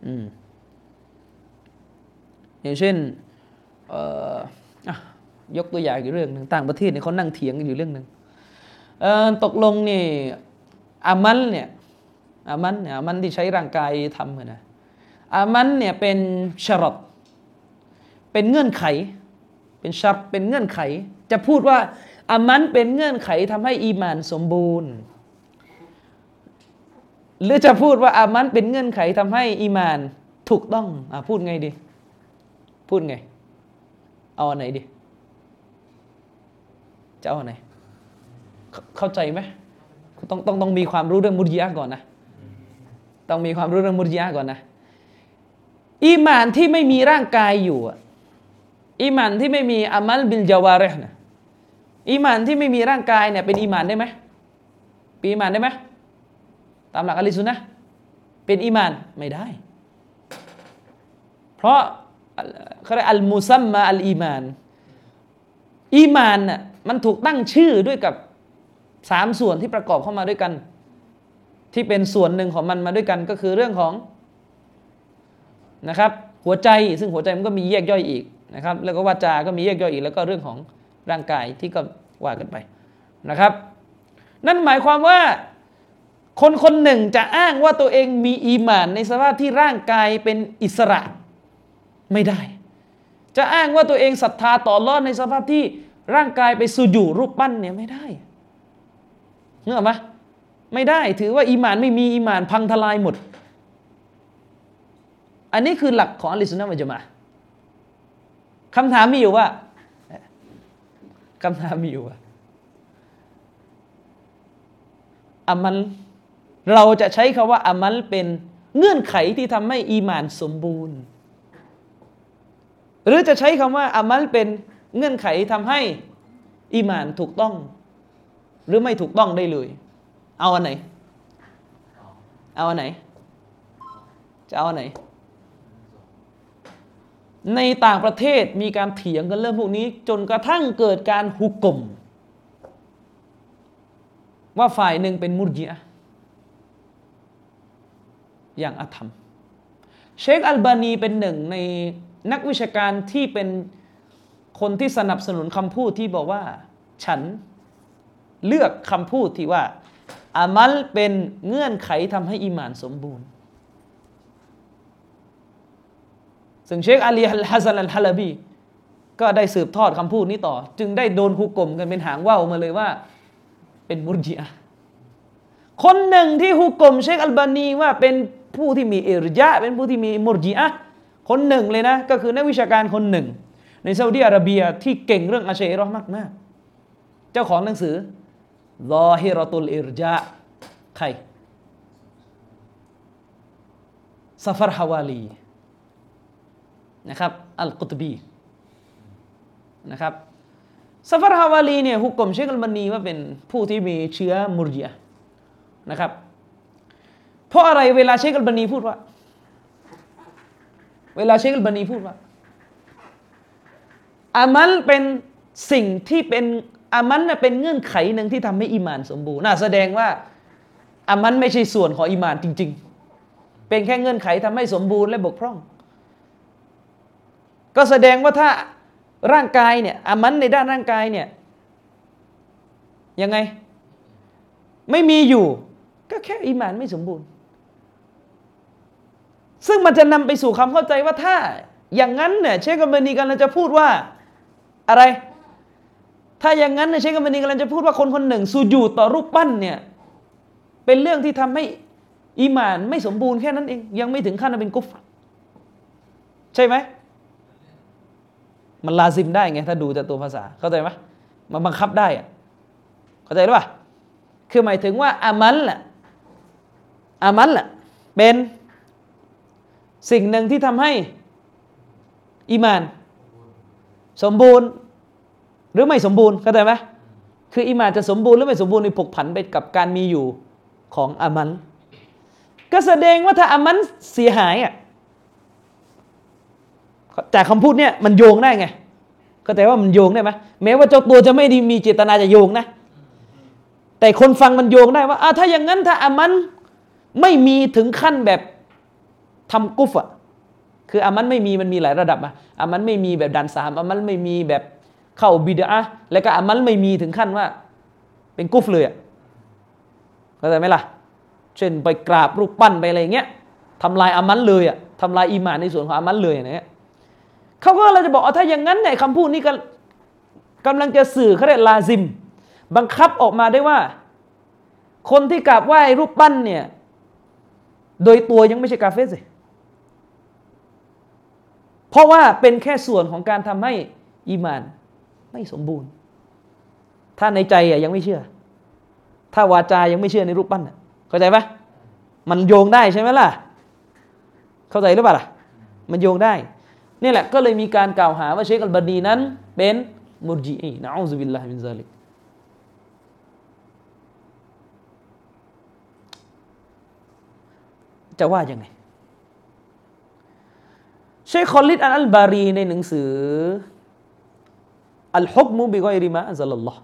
A: อืมอย่างเช่นยกตัวอย่างอีกเรื่องหนึ่งต่างประเทศเนี่ยเขานั่งเถียงกันอยู่เรื่องหนึ่งตกลงนี่อามันเนี่ยอามันเนี่ยอามันที่ใช้ร่างกายทำนะอามันเนี่ยเป็นชรอตเป็นเงื่อนไข เป็นชับเป็นเงื่อนไข จะพูดว่าอามันเป็นเงื่อนไขทำให้อีมานสมบูรณ์ หรือจะพูดว่าอามันเป็นเงื่อนไขทำให้อีมานถูกต้องอพูดไงดี พูดไง เอาอันไหนดี จะเอาอันไหน เข้าใจไหมต้องต้องต้องมีความรู้เรื่องมุรญิอะฮ์ก่อนนะ ต้องมีความรู้เรื่องมุรญิอะฮ์ก่อนนะ อีมานที่ไม่มีร่างกายอยู่อีมานที่ไม่มีعمل بالجوارحนะ อีมานที่ไม่มีร่างกายเนี่ยเป็นอีมานได้ไหมเป็นอีมานได้ไหมตามหลักอะห์ลิสซุนนะฮ์เป็นอีมานไม่ได้ เพราะเขาเรียกอัลมุซัมมาอัลอีมาน อีมานน่ะมันถูกตั้งชื่อด้วยกับสามส่วนที่ประกอบเข้ามาด้วยกัน ที่เป็นส่วนหนึ่งของมันมาด้วยกันก็คือเรื่องของนะครับหัวใจซึ่งหัวใจมันก็มีแยกย่อยอีกนะครับแล้วก็วาจาก็มีแยกย่อยอีกแล้วก็เรื่องของ ร่างกายที่ก็ว่ากันไปนะครับ นั่นหมายความว่า คนคนหนึ่งจะอ้างว่าตัวเองมีอีหมานในสภาพที่ร่างกายเป็นอิสระไม่ได้ จะอ้างว่าตัวเองศรัทธาต่อรอดในสภาพที่ร่างกายไปสุญูรูปปั้นเนี่ยไม่ได้เงือไหมไม่ได้ถือว่าอีหมานไม่มีอีหมานพังทลายหมด อันนี้คือหลักของอัลลิสุนนะมัจมาคำถามมีอยู่ว่า คำถามมีอยู่ว่าอามัลเราจะใช้คาว่าอามัลเป็นเงื่อนไขที่ทำให้อีมานสมบูรณ์ หรือจะใช้คำว่าอามัลเป็นเงื่อนไขทำให้อีมานถูกต้อง หรือไม่ถูกต้องได้เลย เอาอันไหน เอาอันไหน จะเอาอันไหน ในต่างประเทศมีการเถียงกันเรื่องพวกนี้ จนกระทั่งเกิดการฮุกกลมว่าฝ่ายหนึ่งเป็นมุรจิอะอย่างอาธรรม เชคอัลบานีเป็นหนึ่งในนักวิชาการที่เป็นคนที่สนับสนุนคำพูดที่บอกว่า ฉันเลือกคำพูดที่ว่าอามัลเป็นเงื่อนไขทำให้อิมานสมบูรณ์ ซึ่งเชคอาลีฮัสซันอัลฮาลาบีก็ได้สืบทอดคำพูดนี้ต่อ จึงได้โดนฮุกกลมกันเป็นหางว่าวมาเลยว่า เป็นมุรจิอะคนหนึ่งที่ฮุกกลมเชคอัลบานีว่าเป็นผู้ที่มีเอรยะเป็นผู้ที่มีมุรจิอะคนหนึ่งเลยนะ ก็คือนักวิชาการคนหนึ่ง ในซาอุดีอาระเบียที่เก่งเรื่องอาเชรอมากมากเจ้าของหนังสือลอฮิรตุลอิรจาใครซาฟารฮาวาลี นะครับอัลกุตบีนะครับซาฟารฮาวาลีเนี่ยฮุกกลมเชคอัลบานีว่าเป็นผู้ที่มีเชื้อมุรจิอะนะครับ เพราะอะไรเวลาเชคอัลบานีพูดว่า เวลาเชคอัลบานีพูดว่าอามัลเป็นสิ่งที่เป็นอามันเป็นเงื่อนไขหนึ่งที่ทำให้อีมานสมบูรณ์น่าแสดงว่าอามันไม่ใช่ส่วนของอีมานจริง ๆ เป็นแค่เงื่อนไขทำให้สมบูรณ์และบกพร่อง ก็แสดงว่าถ้าร่างกายเนี่ยอามันในด้านร่างกายเนี่ยยังไง ไม่มีอยู่ ก็แค่อีมานไม่สมบูรณ์ ซึ่งมันจะนำไปสู่คำเข้าใจว่าถ้า อย่างนั้นเนี่ยเชคกัมเบนีกันเราจะพูดว่าอะไร ถ้าอย่างนั้นเนี่ยเชคกัมเบนีกันเราจะพูดว่าคนคนหนึ่งสูญูต่อรูปปั้นเนี่ยเป็นเรื่องที่ทำให้อีมานไม่สมบูรณ์แค่นั้นเอง ยังไม่ถึงขั้นเป็นกุฟใช่ไหม มันลาซิมได้ไงถ้าดูจากตัวภาษาเข้าใจไหมมันบังคับได้อะเข้าใจหรือเปล่าคือหมายถึงว่าอามัลละอามัลละเป็นสิ่งหนึ่งที่ทำให้อีมาน สมบูรณ์ หรือไม่สมบูรณ์เข้าใจไหมคืออีมานจะสมบูรณ์หรือไม่สมบูรณ์ในผกผันไปกับการมีอยู่ของอามัน ก็แสดงว่าถ้าอามันเสียหายอะ จากคำพูดเนี่ยมันโยงได้ไงก็แต่ว่ามันโยงได้ไหมแม้ว่าเจ้าตัวจะไม่ได้มีเจตนาจะโยงนะ แต่คนฟังมันโยงได้ว่าถ้าอย่างนั้นถ้าอามันไม่มีถึงขั้นแบบทำกุฟอะคืออามันไม่มีมันมีหลายระดับอะอามันไม่มีแบบดันสามอามันไม่มีแบบเข้าบิดาแล้วก็อามันไม่มีถึงขั้นว่า เป็นกุฟเลยอะเข้าใจไหมล่ะ เช่นไปกราบรูปปั้นไปอะไรเงี้ยทำลายอามันเลยอะทำลายอีมานในส่วนของอามันเลยอย่างเงี้ย เขาก็เลยจะบอกถ้าอย่างนั้นเนี่ยคำพูดนี้ก็กำลังจะสื่อเขาเรียกลาซิม บังคับออกมาได้ว่า คนที่กราบไหว้รูปปั้นเนี่ย โดยตัวยังไม่ใช่กาเฟสเลยเพราะว่าเป็นแค่ส่วนของการทำให้อีมาน ไม่สมบูรณ์ ถ้าในใจอะยังไม่เชื่อ ถ้าวาจายังไม่เชื่อในรูปปั้นเข้าใจปะมันโยงได้ใช่ไหมล่ะ เข้าใจหรือเปล่าล่ะ มันโยงได้ นี่แหละก็เลยมีการกล่าวหาว่าเชคอัลบานีนั้น เป็นมุรจีอีนะอูซุบิลลาฮิมินซาลิกจะว่ายังไงเชคคอลิดอัลบารีในหนังสือالحكم بغير ما أنزل الله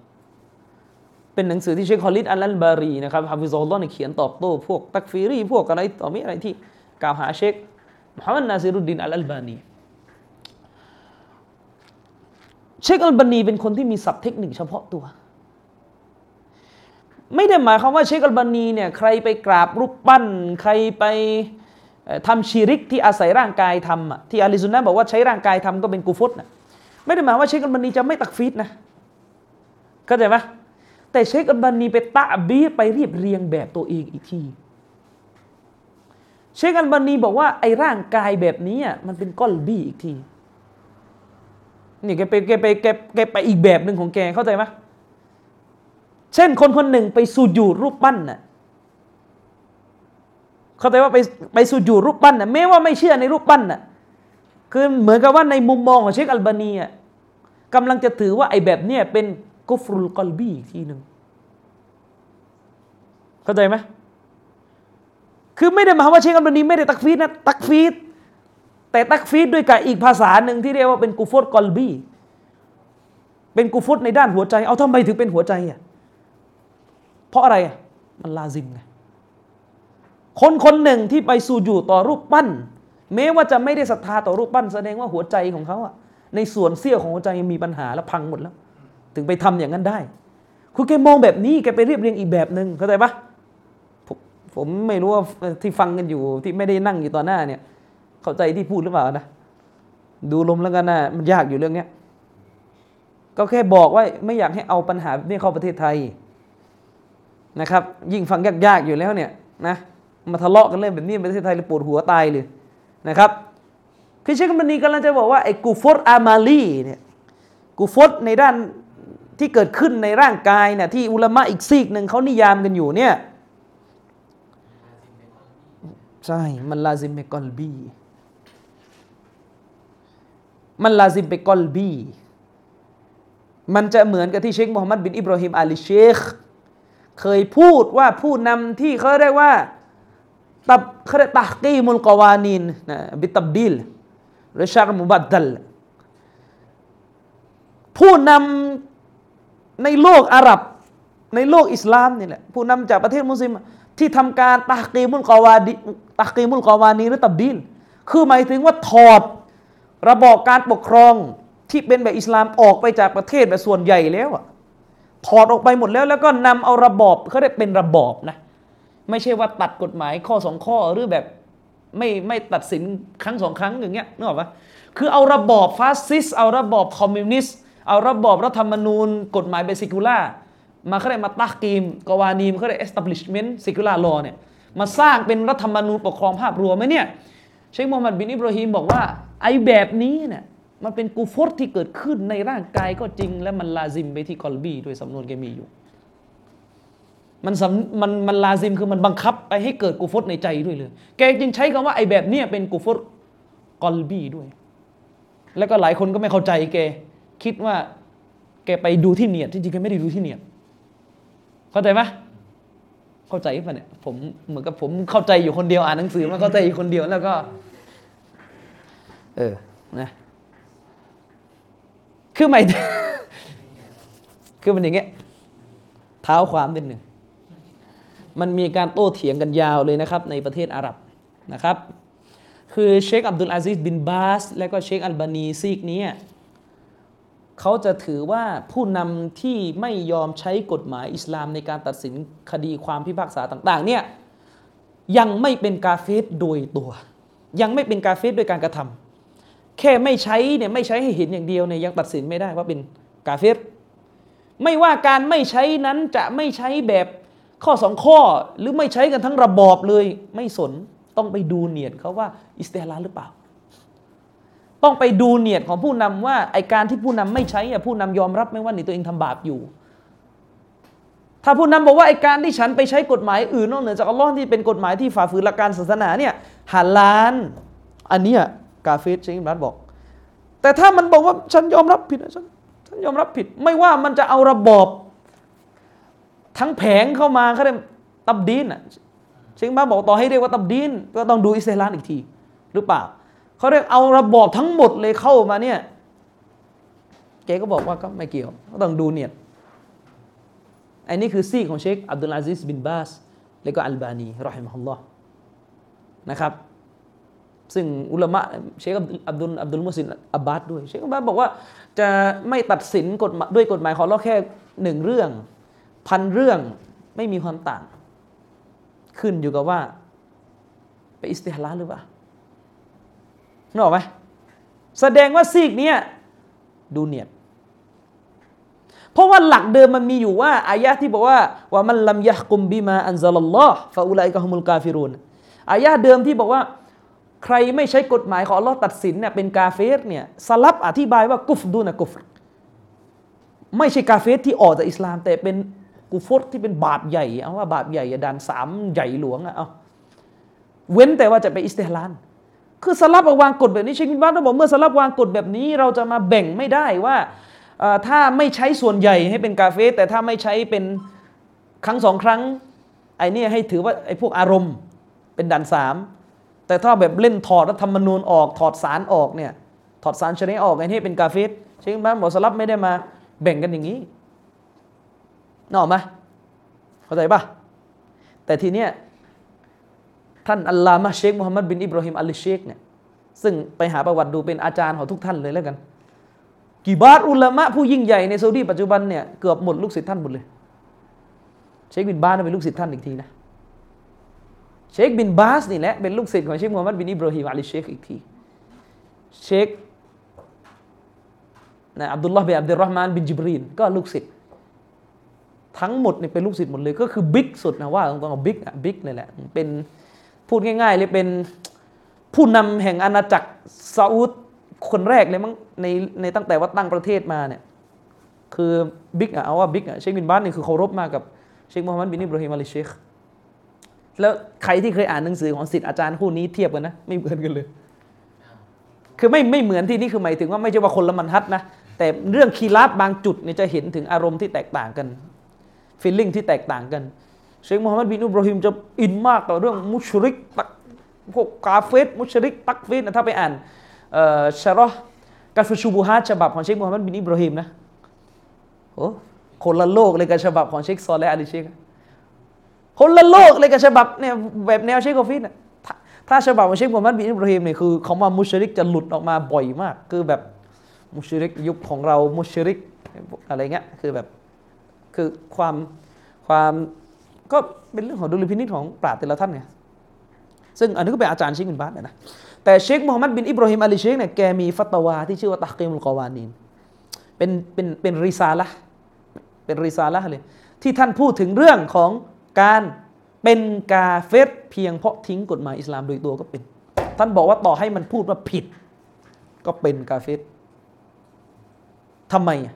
A: เป็นหนังสือที่เชคคอลิดอัลบารีนะครับحفظه اللهเขียนตอบโต้พวกตักฟีรี พวกอะไรต่อมิอะไรที่กล่าวหาเชคมุฮัมมัดนาซิรุดดินอัลบานี เชคอัลบานีเป็นคนที่มีศัพท์เทคนิคเฉพาะตัว ไม่ได้หมายความว่าเชคอัลบานีเนี่ยใครไปกราบรูปปั้น ใครไปทำชีริกที่อาศัยร่างกายทำที่อาลีซุนนะบอกว่าใช้ร่างกายทำก็เป็นกูฟุตนะไม่ได้หมายว่าเชคอัลบานีจะไม่ตักฟีดนะเข้าใจไหมแต่เชคอัลบานีไปตะบีไปเรียบเรียงแบบตัวเองอีกทีเชคอัลบานีบอกว่าไอ้ร่างกายแบบนี้มันเป็นก้อนบี้อีกที นี่แกไปแกไปแกแกไปอีกแบบหนึ่งของแกเข้าใจไหมเช่นคนคนหนึ่งไปสูดอยู่รูปปั้นน่ะเข้าใจว่าไปไปสูดอยู่รูปปั้นน่ะแม้ว่าไม่เชื่อในรูปปั้นน่ะคือเหมือนกับว่าในมุมมองของเชคอัลบานีอะกำลังจะถือว่าไอ้แบบเนี้ยเป็นกุฟรุลกอลบีอีกทีหนึ่งเข้าใจไหมคือไม่ได้หมายว่าเชคอัลบานีไม่ได้ตักฟีดนะตักฟีด แต่ตักฟีดด้วยกับอีกภาษาหนึ่งที่เรียกว่าเป็นกูฟตกอลบีเป็นกูฟตในด้านหัวใจ เอาทำไมถึงเป็นหัวใจอะเพราะอะไรอะมันลาซิมไงคนคนหนึ่งที่ไปสู่อยู่ต่อรูปปั้น แม้ว่าจะไม่ได้ศรัทธาต่อรูปปั้น แสดงว่าหัวใจของเขาอะในส่วนเสี้ยวของหัวใจมีปัญหาแล้วพังหมดแล้ว ถึงไปทำอย่างนั้นได้ คุณแกมองแบบนี้แกไปเรียบเรียงอีกแบบหนึ่งเข้าใจปะผมไม่รู้ว่าที่ฟังกันอยู่ที่ไม่ได้นั่งอยู่ต่อหน้าเนี่ย เข้าใจที่พูดหรือเปล่านะ ดูลมแล้วกันนะมันยากอยู่เรื่องเนี้ยก็แค่บอกว่าไม่อยากให้เอาปัญหานี้เข้าประเทศไทยนะครับ ยิ่งฟังยากๆอยู่แล้วเนี่ยนะมาทะเลาะกันเรื่องแบบนี้ประเทศไทยเลยปวดหัวตายเลยนะครับ คือเชคบันนีกำลังจะบอกว่าไอ้กูฟอตอามาลีเนี่ยกูฟอตในด้านที่เกิดขึ้นในร่างกายเนี่ยที่อุลามะอีกซีกหนึ่งเขานิยามกันอยู่เนี่ยใช่ มันลาซิมเปกอลบี มันลาซิมเปกอลบี มันจะเหมือนกับที่เชคมูฮัมหมัดบินอิบราฮิมอาลีเชค เคยพูดว่าผู้นำที่เขาเรียกว่าตับเขาเรียกตากีมุลกวานินนะบิตับดิลหรือชารมุบัดดัลผู้นำในโลกอาหรับ ในโลกอิสลามนี่แหละผู้นำจากประเทศมุสลิมที่ทำการتحكيم القوانين تحكيم القوانينหรือتبديلคือหมายถึงว่าถอด ระบอบการปกครองที่เป็นแบบอิสลามออกไปจากประเทศแบบส่วนใหญ่แล้วอะถอดออกไปหมดแล้วแล้วก็นำเอาระบอบเขาเรียกเป็นระบอบนะไม่ใช่ว่าตัดกฎหมายข้อสองข้อหรือแบบไม่ไม่ตัดสินครั้งสองครั้งอย่างเงี้ยนึกออกปะคือเอาระบอบฟาสซิสต์เอาระบอบคอมมิวนิสต์เอาระบอบรัฐธรรมนูญ กฎหมายเบสิคูล่ามาเขาเรียกมาตักกีมกวานีมเขาเรียก establishment secular law เนี่ยมาสร้างเป็นรัฐธรรมนูญปกครองภาพรวมไหมเนี่ย เชคโมฮัมหมัดบินอิบราฮิมบอกว่า ไอ้แบบนี้เนี่ยมันเป็นกูฟตที่เกิดขึ้นในร่างกายก็จริง และมันลาซิมไปที่กอลบีด้วยสำนวนแกมีอยู่ มันมันมันลาซิมคือมันบังคับไปให้เกิดกูฟตในใจด้วยเลยแกจึงใช้คำว่าไอ้แบบเนี้ยเป็นกูฟตกอลบีด้วย แล้วก็หลายคนก็ไม่เข้าใจแกคิดว่าแกไปดูที่เนียดจริงๆแกไม่ได้ดูที่เนียดเข้าใจไหมเข้าใจป่ะเนี่ยผมเหมือนกับผมเข้าใจอยู่คนเดียวอ่านหนังสือมาเข้าใจอยู่คนเดียวแล้วก็ เออนะคือไม่คือมันอย่างเงี้ยเท้าความนิดหนึ่งมันมีการโต้เถียงกันยาวเลยนะครับ ในประเทศอาหรับนะครับ คือเชคอับดุลอาซิสบินบาส และก็เชคอัลบานีซีกนี้เขาจะถือว่าผู้นำที่ไม่ยอมใช้กฎหมายอิสลามในการตัดสินคดีความพิพากษาต่าง ๆ เนี่ยยังไม่เป็นกาเฟสโดยตัว ยังไม่เป็นกาเฟสโดยการกระทำ แค่ไม่ใช้เนี่ยไม่ใช้ให้เห็นอย่างเดียวเนี่ยยังตัดสินไม่ได้ว่าเป็นกาเฟสไม่ว่าการไม่ใช้นั้นจะไม่ใช้แบบข้อสองข้อหรือไม่ใช้กันทั้งระบอบเลย ไม่สนต้องไปดูเนียดเขาว่าอิสติฮลาหรือเปล่า ต้องไปดูเนียดของผู้นำว่าไอการที่ผู้นำไม่ใช้อะผู้นำยอมรับไหมว่านี่ตัวเองทำบาปอยู่ ถ้าผู้นำบอกว่าไอการที่ฉันไปใช้กฎหมายอื่นนอกเหนือจากอัลลอฮ์ที่เป็นกฎหมายที่ฝ่าฝืนหลักการศาสนาเนี่ยฮาลาลอันนี้ กาเฟสเชคอิมรัตบอก แต่ถ้ามันบอกว่าฉันยอมรับผิดนะฉันฉันยอมรับผิด ไม่ว่ามันจะเอาระบอบทั้งแผงเข้ามาเขาเรียกตับดีนอะเชคอิมรัตบอกต่อให้เรียกว่าตับดีนก็ต้องดูอิสลามอีกที หรือเปล่าเขาเรียกเอาระบอบทั้งหมดเลยเข้ามาเนี่ยแกก็บอกว่าก็ไม่เกี่ยวก็ต้องดูเนียอันนี้คือซีของเชคอับดุลอาซิสบินบาส แล้วก็อัลบานีรอฮิมฮุลลอฮ์นะครับ ซึ่งอุลามะเชคอับดุลอับดุลมุห์ซินอับบาดด้วยเชคอับบาดบอกว่าจะไม่ตัดสินกฎด้วยกฎหมายของเราแค่หนึ่งเรื่อง พันเรื่องไม่มีความต่าง ขึ้นอยู่กับว่า ไปاستحلالหรือเปล่านึกออกไหมแสดงว่าซีกเนี้ยดูเหนียตเพราะว่าหลักเดิมมันมีอยู่ว่าอายะที่บอกว่าومن لم يحكم بما أنزل الله فأولئك هم الكافرونอายะเดิมที่บอกว่า ใครไม่ใช้กฎหมายของอัลลอฮ์ตัดสินเนี่ยเป็นกาเฟรเนี่ยสลัฟอธิบายว่า كفر دون كفر ไม่ใช่กาเฟรที่ออกจากอิสลาม แต่เป็นกุฟรที่เป็นบาปใหญ่เอาว่าบาปใหญ่ด่านสามใหญ่หลวงอะเอาเว้นแต่ว่าจะไปอิสติฮลานคือสลับวางกฎแบบนี้เชคบินบาซเราบอกเมื่อสลัฟวางกฎแบบนี้เราจะมาแบ่งไม่ได้ว่าถ้าไม่ใช้ส่วนใหญ่ให้เป็นกาเฟรแต่ถ้าไม่ใช้เป็นครั้งสองครั้งไอ้นี่ให้ถือว่าไอ้พวกอารมณ์เป็นด่านสาม แต่ถ้าแบบเล่นถอดรัฐธรรมนูญออกถอดสารออกเนี่ยถอดสารชนิดออกไอ้นี่เป็นกาเฟสเชคบินบ้านบอกสลับไม่ได้มาแบ่งกันอย่างนี้นออกไหมเข้าใจปะแต่ทีเนี้ยท่านอัลลามะเชคมุฮัมมัดบินอิบราฮิมอัลลิเชคเนี่ยซึ่งไปหาประวัติดูเป็นอาจารย์ของทุกท่านเลยแล้วกัน كبار อุลามะผู้ยิ่งใหญ่ในซาอุดีปัจจุบันเนี่ยเกือบหมดลูกศิษย์ท่านหมดเลย เชคบินบาซเป็นลูกศิษย์ท่านอีกทีนะ เชคบินบาซนี่แหละเป็นลูกศิษย์ของเชคมุฮัมมัดบินอิบราฮิมอัลลิเชคอีกทีเชคนะอับดุลลอฮ์บินอับดุลรอฮ์มานบินจิบรีนก็ลูกศิษย์ทั้งหมดเนี่ยเป็นลูกศิษย์หมดเลย ก็คือ big สุดนะว่าตรงๆ big อะ big เลยแหละเป็นพูดง่ายๆเลยเป็นผู้นำแห่งอาณาจักรซาอุดคนแรกเลยมั้งในในตั้งแต่ว่าตั้งประเทศมาเนี่ยคือ big อะเอาว่า big อะเชคบินบาซนี่คือเคารพมากกับเชคมูฮัมหมัดบินอิบราฮิมอัลลิเชค แล้วใครที่เคยอ่านหนังสือของศิษย์อาจารย์คู่นี้เทียบกันนะไม่เหมือนกันเลย คือไม่ไม่เหมือนที่นี่คือหมายถึงว่าไม่ใช่ว่าคนละมันฮัจนะแต่เรื่องคิลาฟบางจุดเนี่ยจะเห็นถึงอารมณ์ที่แตกต่างกัน feeling ที่แตกต่างกันเชคมูฮัมหมัดบินอิบราฮิมจะอินมากต่อเรื่องمشرك ตักพวก كافر مشرك تكفير นะถ้าไปอ่านเอ่อشرح كشف الشبهاتฉบับของเชคมูฮัมหมัดบินอิบราฮิมนะโอ้คนละโลกเลยกับฉบับของเชคซอลและอาลีเชค คนละโลกเลยกับฉบับเนี่ยแบบแนวเชคกฟินนะถ้าฉบับของเชคมูฮัมหมัดบินอิบราฮิมเนี่ยคือคำว่า مشركจะหลุดออกมาบ่อยมาก คือแบบ مشرك ยุคของเรา مشركอะไรเงี้ยคือแบบคือความความก็เป็นเรื่องของดุลพินิจของปราชญ์แต่ละท่านไงซึ่งอันนี้ก็เป็นอาจารย์เชคบินบาสนะแต่เชคมูฮัมหมัดบินอิบราฮิมอาลีเชคเนี่ยแกมีฟัตวาที่ชื่อว่าتحكيم القوانينเป็นเป็นเป็น رسالة เป็น رسالة เลยที่ท่านพูดถึงเรื่องของ การเป็น كافرเพียงเพราะทิ้งกฎหมายอิสลามโดยตัวก็เป็น ท่านบอกว่าต่อให้มันพูดว่าผิด ก็เป็นกาเฟตทำไมอะ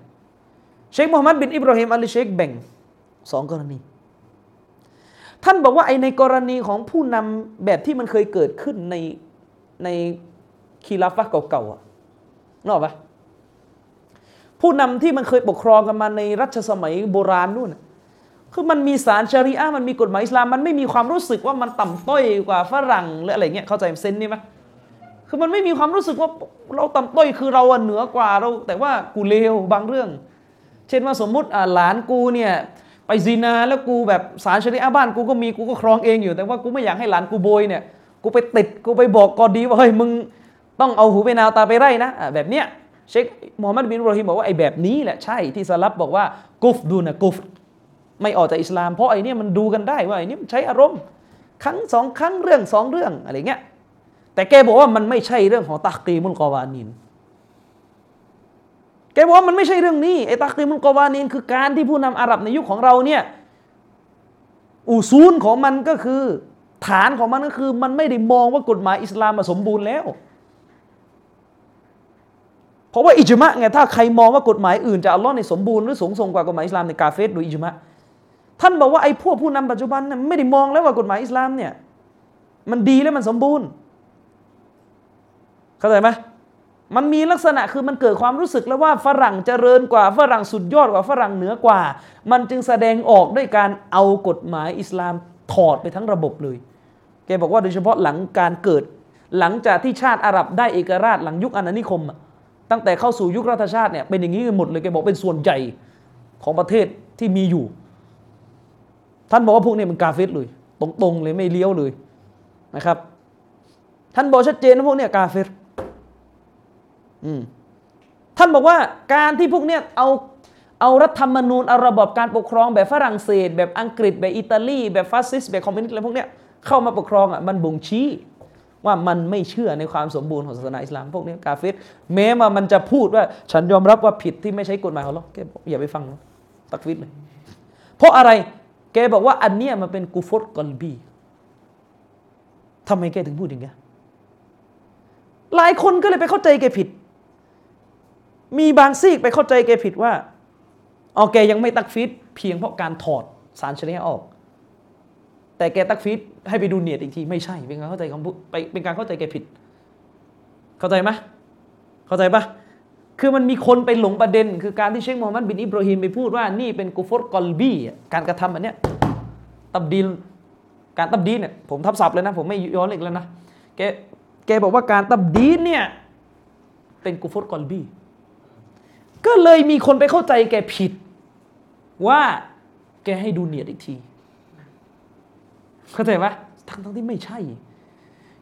A: เชคมูฮัมหมัดบินอิบราฮิมอาลีเชคแบ่งสองกรณี ท่านบอกว่าไอในกรณีของผู้นำแบบที่มันเคยเกิดขึ้นในในคีราฟะเก่าๆอะนึกออกปะผู้นำที่มันเคยปกครองกันมาในรัชสมัยโบราณนู่น คือมันมีสารชริอะมันมีกฎหมายอิสลามมันไม่มีความรู้สึกว่ามันต่ำต้อยกว่าฝรั่งหรืออะไรเงี้ยเข้าใจเซนนี่ไหมคือมันไม่มีความรู้สึกว่าเราต่ำต้อยคือเราเหนือกว่าเรา แต่ว่ากูเลวบางเรื่อง เช่นว่าสมมุติหลานกูเนี่ยไปซีนาแล้วกูแบบสารชริอะบ้านกูก็มีกูก็ครองเองอยู่ แต่ว่ากูไม่อยากให้หลานกูโบยเนี่ยกูไปติดกูไปบอกกอดีว่าเฮ้ยมึงต้องเอาหูไปนาวตาไปไร่นะแบบเนี้ยเชคมูฮัมหมัดบินรอฮิมบอกว่าไอ้แบบนี้แหละใช่ที่สลับบอกว่ากุฟดูนะกุฟ ไม่ออกจากอิสลาม เพราะไอ้นี่มันดูกันได้ว่าไอ้นี่มันใช้อารมณ์ครั้งสองครั้งเรื่องสองเรื่องอะไรเงี้ยแต่แกบอกว่ามันไม่ใช่เรื่องของตักกีมุลกวานินแกบอกว่ามันไม่ใช่เรื่องนี้ไอ้ตักกีมุลกวานินคือการที่ผู้นำอาหรับในยุคของเราเนี่ยอูซูลของมันก็คือ ฐานของมันก็คือ มันไม่ได้มองว่ากฎหมายอิสลามมาสมบูรณ์แล้ว เพราะว่าอิจมะไงถ้าใครมองว่ากฎหมายอื่นจะอัลลอฮ์ในสมบูรณ์หรือสูงส่งกว่ากฎหมายอิสลามในกาเฟสโดยอิจมะ ท่านบอกว่าไอ้พวกผู้นำปัจจุบันน่ยไม่ได้มองแล้วว่ากฎหมายอิสลามเนี่ยมันดีและมันสมบูรณ์ เข้าใจไหมมันมีลักษณะคือมันเกิดความรู้สึกแล้วว่าฝรั่งเจริญกว่าฝรั่งสุดยอดกว่าฝรั่งเหนือกว่า มันจึงแสดงออกด้วยการเอากฎหมายอิสลามถอดไปทั้งระบบเลย แกบอกว่าโดยเฉพาะหลังการเกิด หลังจากที่ชาติอาหรับได้เอกราชหลังยุคอาณานิคม ตั้งแต่เข้าสู่ยุครัฐชาติเนี่ยเป็นอย่างนี้หมดเลยแกบอกเป็นส่วนใหญ่ของประเทศที่มีอยู่ ท่านบอกว่าพวกนี้มัน كافر เลย ตรงๆเลยไม่เลี้ยวเลยนะครับ ท่านบอกชัดเจนว่าพวกนี้ كافر ท่านบอกว่าการที่พวกเนี้ยเอาเอารัฐธรรมนูญเอาระบบการปกครองแบบฝรั่งเศส แบบอังกฤษแบบอิตาลีแบบฟาสซิสต์แบบคอมมิวนิสต์อะไรพวกเนี้ยเข้ามาปกครองอะมันบ่งชี้ว่ามันไม่เชื่อในความสมบูรณ์ของศาสนาอิสลามพวกนี้ كافرแม้ว่ามันจะพูดว่า ฉันยอมรับว่าผิดที่ไม่ใช้กฎหมายของเราแกอกอย่าไปฟังตักฟิดเลย เพราะอะไร แกบอกว่าอันเนี้ยมันเป็นกูฟตกอลบีทำไมแกถึงพูดอย่างเงี้ยหลายคนก็เลยไปเข้าใจแกผิด มีบางซีกไปเข้าใจแกผิดว่าโอเคยังไม่ตักฟีดเพียงเพราะการถอดสารชนิดออก แต่แกตักฟีดให้ไปดูเนียดอีกทีไม่ใช่เป็นการเข้าใจคำพูดไปเป็นการเข้าใจแกผิด เข้าใจไหมเข้าใจปะ คือมันมีคนไปหลงประเด็น คือการที่เชคโมฮัมหมัดบินอิบราฮิมไปพูดว่านี่เป็นกูฟอรกอลบี้การกระทำอันเนี้ยตับดีนการตับดีนเนี่ยผมทับศัพท์เลยนะ ผมไม่ย้อนอีกแล้วนะแกแกบอกว่าการตับดีนเนี่ยเป็นกูฟอรกอลบี้ก็เลยมีคนไปเข้าใจแกผิด ว่าแกให้ดูเนียดอีกที เข้าใจปะทั้งทั้งที่ไม่ใช่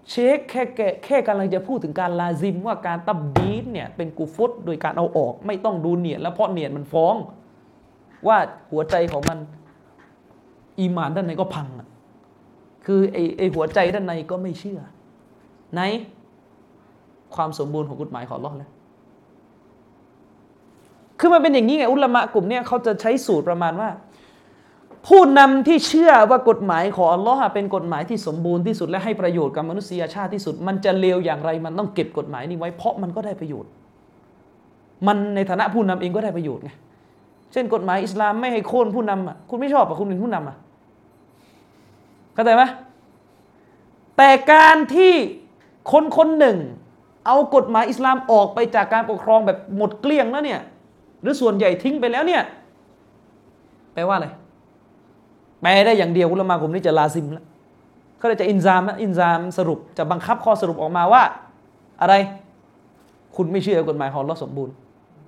A: เชคแค่แกแค่กำลังจะพูดถึงการลาซิมว่าการตับดีนเนี่ยเป็นกูฟตโดยการเอาออก ไม่ต้องดูเนียดแล้วเพราะเนียดมันฟ้อง ว่าหัวใจของมันอีมานด้านในก็พังอะคือไอไอหัวใจด้านในก็ไม่เชื่อ ในความสมบูรณ์ของกฎหมายของลอแล้วคือมันเป็นอย่างนี้ไงอุลามะกลุ่มเนี้เขาจะใช้สูตรประมาณว่า ผู้นำที่เชื่อว่ากฎหมายของอัลลอฮ์เป็นกฎหมายที่สมบูรณ์ที่สุดและให้ประโยชน์กับมนุษยชาติที่สุด มันจะเลวอย่างไรมันต้องเก็บกฎหมายนี้ไว้เพราะมันก็ได้ประโยชน์ มันในฐานะผู้นำเองก็ได้ประโยชน์ไงเช่นกฎหมายอิสลามไม่ให้โค่นผู้นำอะคุณไม่ชอบอะคุณเป็นผู้นำอะเข้าใจไหมแต่การที่คนคนหนึ่ง เอากฎหมายอิสลามออกไปจากการปกครองแบบหมดเกลี้ยงแล้วเนี่ยหรือส่วนใหญ่ทิ้งไปแล้วเนี่ยแปลว่าอะไร แปลได้อย่างเดียวอุลามะกลุ่มนี้จะลาซิมแล้วเขาเลยจะอินซามอินซามสรุปจะบังคับข้อสรุปออกมาว่า อะไร คุณไม่เชื่อกฎหมายของเราสมบูรณ์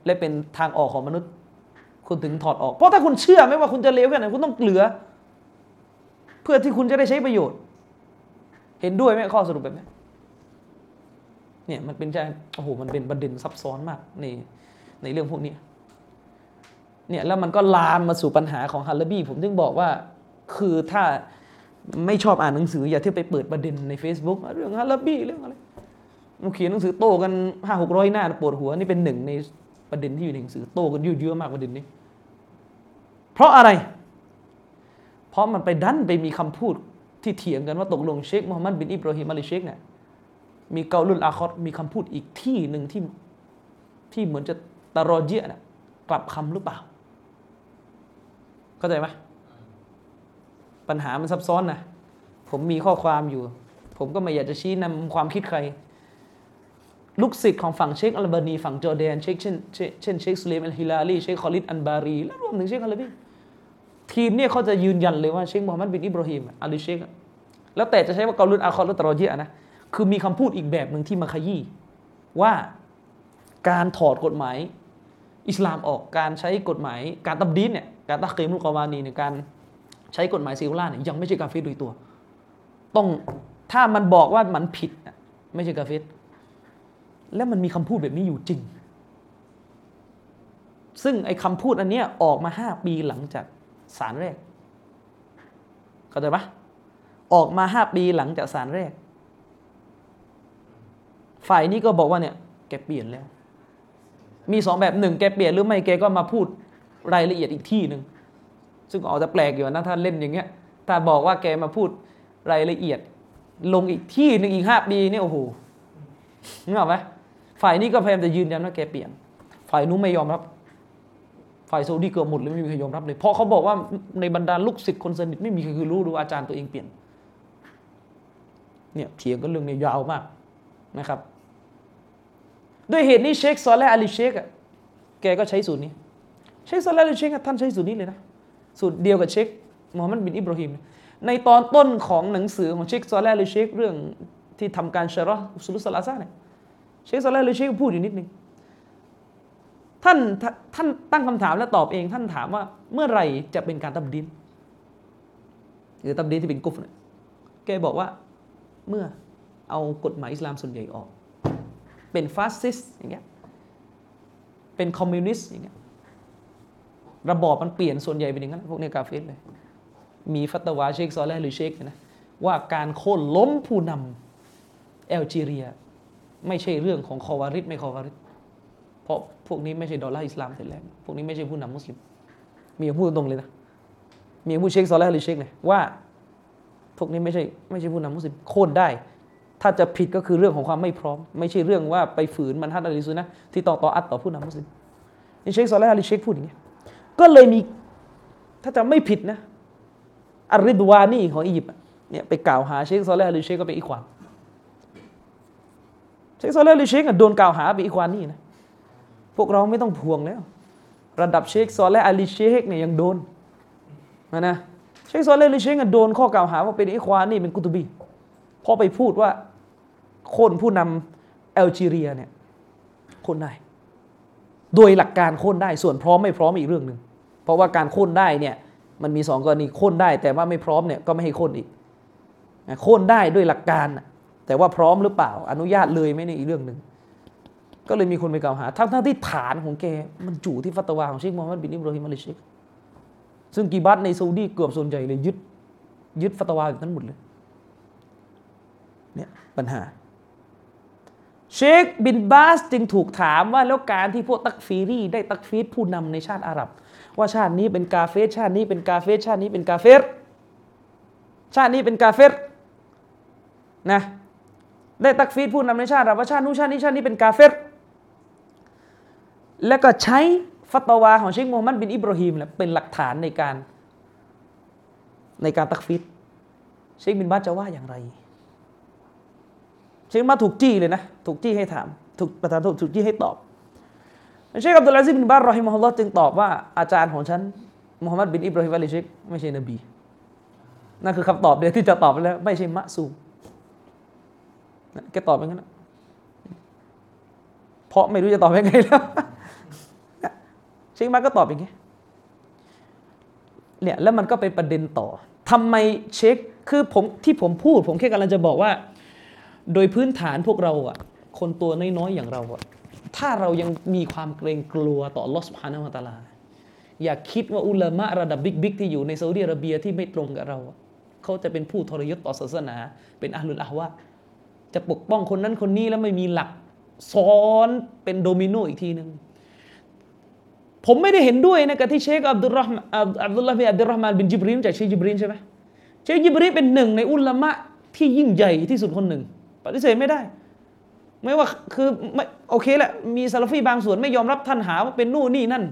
A: และเป็นทางออกของมนุษย์ คุณถึงถอดออก เพราะถ้าคุณเชื่อไม่ว่าคุณจะเลวแค่ไหนคุณต้องเหลือ เพื่อที่คุณจะได้ใช้ประโยชน์ เห็นด้วยไหมข้อสรุปแบบนี้เนี่ยมันเป็นใจโอ้โหมันเป็นประเด็นซับซ้อนมากในในเรื่องพวกนี้เนี่ยแล้วมันก็ลามมาสู่ปัญหาของฮัลลบีผมถึงบอกว่า คือถ้าไม่ชอบอ่านหนังสืออย่าเที่ยไปเปิดประเด็นใน Facebook เรื่องฮัลลบี้เรื่องอะไรมันเขียนหนังสือโต้กันห้าหกร้อยหน้าปวดหัวนี่เป็นหนึ่งในประเด็นที่อยู่ในหนังสือโต้กันยืดเยอะมากประเด็นนี้ เพราะอะไร เพราะมันไปดันไปมีคำพูดที่เถียงกันว่าตกลงเชคมูฮัมหมัดบินอิบราฮิมอัลเชคเนี่ยมีقول آخرมีคำพูดอีกที่หนึ่งที่ที่เหมือนจะتراجع นะกลับคำหรือเปล่า เข้าใจไหม ปัญหามันซับซ้อนนะผมมีข้อความอยู่ ผมก็ไม่อยากจะชี้นำความคิดใคร ลูกศิษย์ของฝั่งเชคอัลบานีฝั่งจอร์แดนเชคเช่นเช่นเชคสลีมอัลฮิลาลีเชคคอลิดอัลอัมบารีและรวมถึงเชคอัลบีทีมเนี่ยเขาจะยืนยันเลยว่าเชคมูฮัมหมัดบินอิบราฮิมอาลีเชคแล้วแต่จะใช้ว่าقول آخر تراجع นะคือมีคำพูดอีกแบบหนึ่งที่มาชี้ว่าการถอดกฎหมาย อิสลามออกการใช้กฎหมาย การ تبديل เนี่ยการ تحكيم القوانينในการ ใช้กฎหมายซิลล่าเนี่ยยังไม่ใช่ كافر โดยตัว ต้องถ้ามันบอกว่ามันผิดไม่ใช่ كافر แล้วมันมีคำพูดแบบนี้อยู่จริง ซึ่งไอ้คำพูดอันเนี้ยออกมาห้าปีหลังจากสารแรกเข้าใจปะออกมาห้าปีหลังจากสารแรก ฝ่ายนี้ก็บอกว่าเนี่ยแกเปลี่ยนแล้ว มีสองแบบหนึ่งแกเปลี่ยนหรือไม่แกก็มาพูดรายละเอียดอีกที่หนึ่ง ซึ่งออกจะแปลกอยู่นะถ้าเล่นอย่างเงี้ยถ้าบอกว่าแกมาพูดรายละเอียด ลงอีกที่หนึ่งอีกห้าปีเนี่ยโอ้โหนึกออกไหมฝ่ายนี้ก็พยายามจะยืนยันว่าแกเปลี่ยน ฝ่ายนู้นไม่ยอมรับ ฝ่ายซาอุดีเกือบหมดเลยไม่มีใครยอมรับเลย เพราะเขาบอกว่าในบรรดาลูกศิษย์คนสนิทไม่มีใครคือรู้ดูอาจารย์ตัวเองเปลี่ยน เนี่ยเถียงกันเรื่องนี้ยาวมากนะครับ ด้วยเหตุนี้เชคซอลและอาลีเชคอะแกก็ใช้สูตรนี้ เชคซอลและอาลีเชคท่านใช้สูตรนี้เลยนะ สูตรเดียวกับเชคมูฮัมหมัดบินอิบราฮิมในตอนต้นของหนังสือของเชคซอลและอาลีเชคเรื่องที่ทำการشرح الأصول الثلاثةเนี่ยเชคซอลและอาลีเชคพูดอยู่นิดนึงท่านท่านตั้งคำถามและตอบเอง ท่านถามว่าเมื่อไหร่จะเป็นการ تبديل หรือ تبديل ที่เป็น كفر เนี่ยแกบอกว่าเมื่อเอากฎหมายอิสลามส่วนใหญ่ออก เป็นฟาสซิสต์อย่างเงี้ยเป็นคอมมิวนิสต์อย่างเงี้ย ระบอบมันเปลี่ยนส่วนใหญ่เป็นอย่างนั้นพวกเนี้ย كافر เลยมีฟัตวาเชคซอลแลหรือเชคนะว่าการโค่นล้มผู้นำแอลจีเรีย ไม่ใช่เรื่องของคอวาริดไม่คอวาริดเพราะพวกนี้ไม่ใช่ดอลลาร์อิสลามแต่แรกพวกนี้ไม่ใช่ผู้นำมุสลิม มีพูดตรงเลยนะมีผู้เชคซอลแลหรือเชคเลยว่าพวกนี้ไม่ใช่ไม่ใช่ผู้นำมุสลิมโค่นได้ ถ้าจะผิดก็คือเรื่องของความไม่พร้อม ไม่ใช่เรื่องว่าไปฝืนมันฮัดอะลิซุนะที่ต่อต่ออัดต่อผู้นำมุสลิมนี่เชคซอลและหรือเชคพูดอย่างนี้ ก็เลยมีถ้าจะไม่ผิดนะอาริดวานี่ของอียิปต์เนี่ยไปกล่าวหาเชคซอลแลหรือเชคก็เป็นอีควานเชคซอลแลหรือเชคโดนกล่าวหาเป็นอีควานนี่นะพวกเราไม่ต้องพวงแล้ว ระดับเชคซอลและอาลีเชคเนี่ยยังโดนนะนะเชคซอลและอาลีเชคโดนข้อกล่าวหาว่าเป็นอีควานนี่เป็นกุตบีพอไปพูดว่าคนผู้นำแอลจีเรียเนี่ยโค่นได้ โดยหลักการโค่นได้ส่วนพร้อมไม่พร้อมอีกเรื่องหนึ่ง เพราะว่าการโค่นได้เนี่ยมันมีสองกรณีโค่นได้ แต่ว่าไม่พร้อมเนี่ยก็ไม่ให้โค่นอีกโค่นได้ด้วยหลักการ แต่ว่าพร้อมหรือเปล่า อนุญาตเลยไหมในอีกเรื่องหนึ่งก็เลยมีคนไปกล่าวหา ทั้งทั้งที่ฐานของแกมันอยู่ที่ฟัตวาของเชคมูฮัมหมัดบินอิบราฮิมอัลเชคซึ่งكبارในซาอุดีเกือบส่วนใหญ่เลยยึดยึดฟัตวาแบบนั้นหมดเลยเนี่ยปัญหา เชคบินบาสจึงถูกถามว่าแล้วการที่พวก تكفيري ได้ تكفير ผู้นำในชาติอาหรับ ว่าชาตินี้เป็น كافر ชาตินี้เป็น كافر ชาตินี้เป็น كافر ชาตินี้เป็น كافر นะได้ تكفير ผู้นำในชาติอาหรับว่าชาตินู้นชาตินี้ชาตินี้เป็น كافر แล้วก็ใช้ฟัตวาของเชคโมฮัมหมัดบินอิบราฮิมเป็นหลักฐานในการในการ تكفير เชคบินบาสจะว่าอย่างไร เชคมาถูกจี้เลยนะ ถูกจี้ให้ถาม ถูกประธานถูกจี้ให้ตอบ เชคอับดุลอาซิบินบารรอฮิมฮุลลอฮ์จึงตอบว่าอาจารย์ของฉันมุฮัมมัดบินอิบราฮิมอัลเชคไม่ใช่นบีนั่นคือคำตอบเดียวที่จะตอบไปแล้ว ไม่ใช่معصومแกตอบอย่างนั้นเพราะไม่รู้จะตอบยังไงแล้วเชคมาก็ตอบอย่างนี้เนี่ยแล้วมันก็เป็นประเด็นต่อทำไมเช็คคือผมที่ผมพูด ผมแค่กำลังจะบอกว่า โดยพื้นฐานพวกเราอะคนตัวน้อยๆอย่างเราอะ ถ้าเรายังมีความเกรงกลัวต่อลอสพานามาตาลา อย่าคิดว่าอุลามะระดับบิ๊กๆที่อยู่ในซาอุดิอาระเบียที่ไม่ตรงกับเรา เขาจะเป็นผู้ทรยศต่อศาสนา เป็นอาลุลอาวะจะปกป้องคนนั้นคนนี้แล้วไม่มีหลักซ้อนเป็นโดมิโนอีกทีหนึ่งผมไม่ได้เห็นด้วยนะกับที่เชคอับดุลรห์อับดุลลาห์บิอับดุลรห์มานบินจิบรีนจากเชคจิบรีนใช่ไหมเชคจิบรีนเป็นหนึ่งในอุลามะที่ยิ่งใหญ่ที่สุดคนหนึ่งปฏิเสธไม่ได้ ไม่ว่าคือไม่โอเคแหละมีซาลฟีบางส่วนไม่ยอมรับท่านหาว่าเป็นนู่นนี่นั่น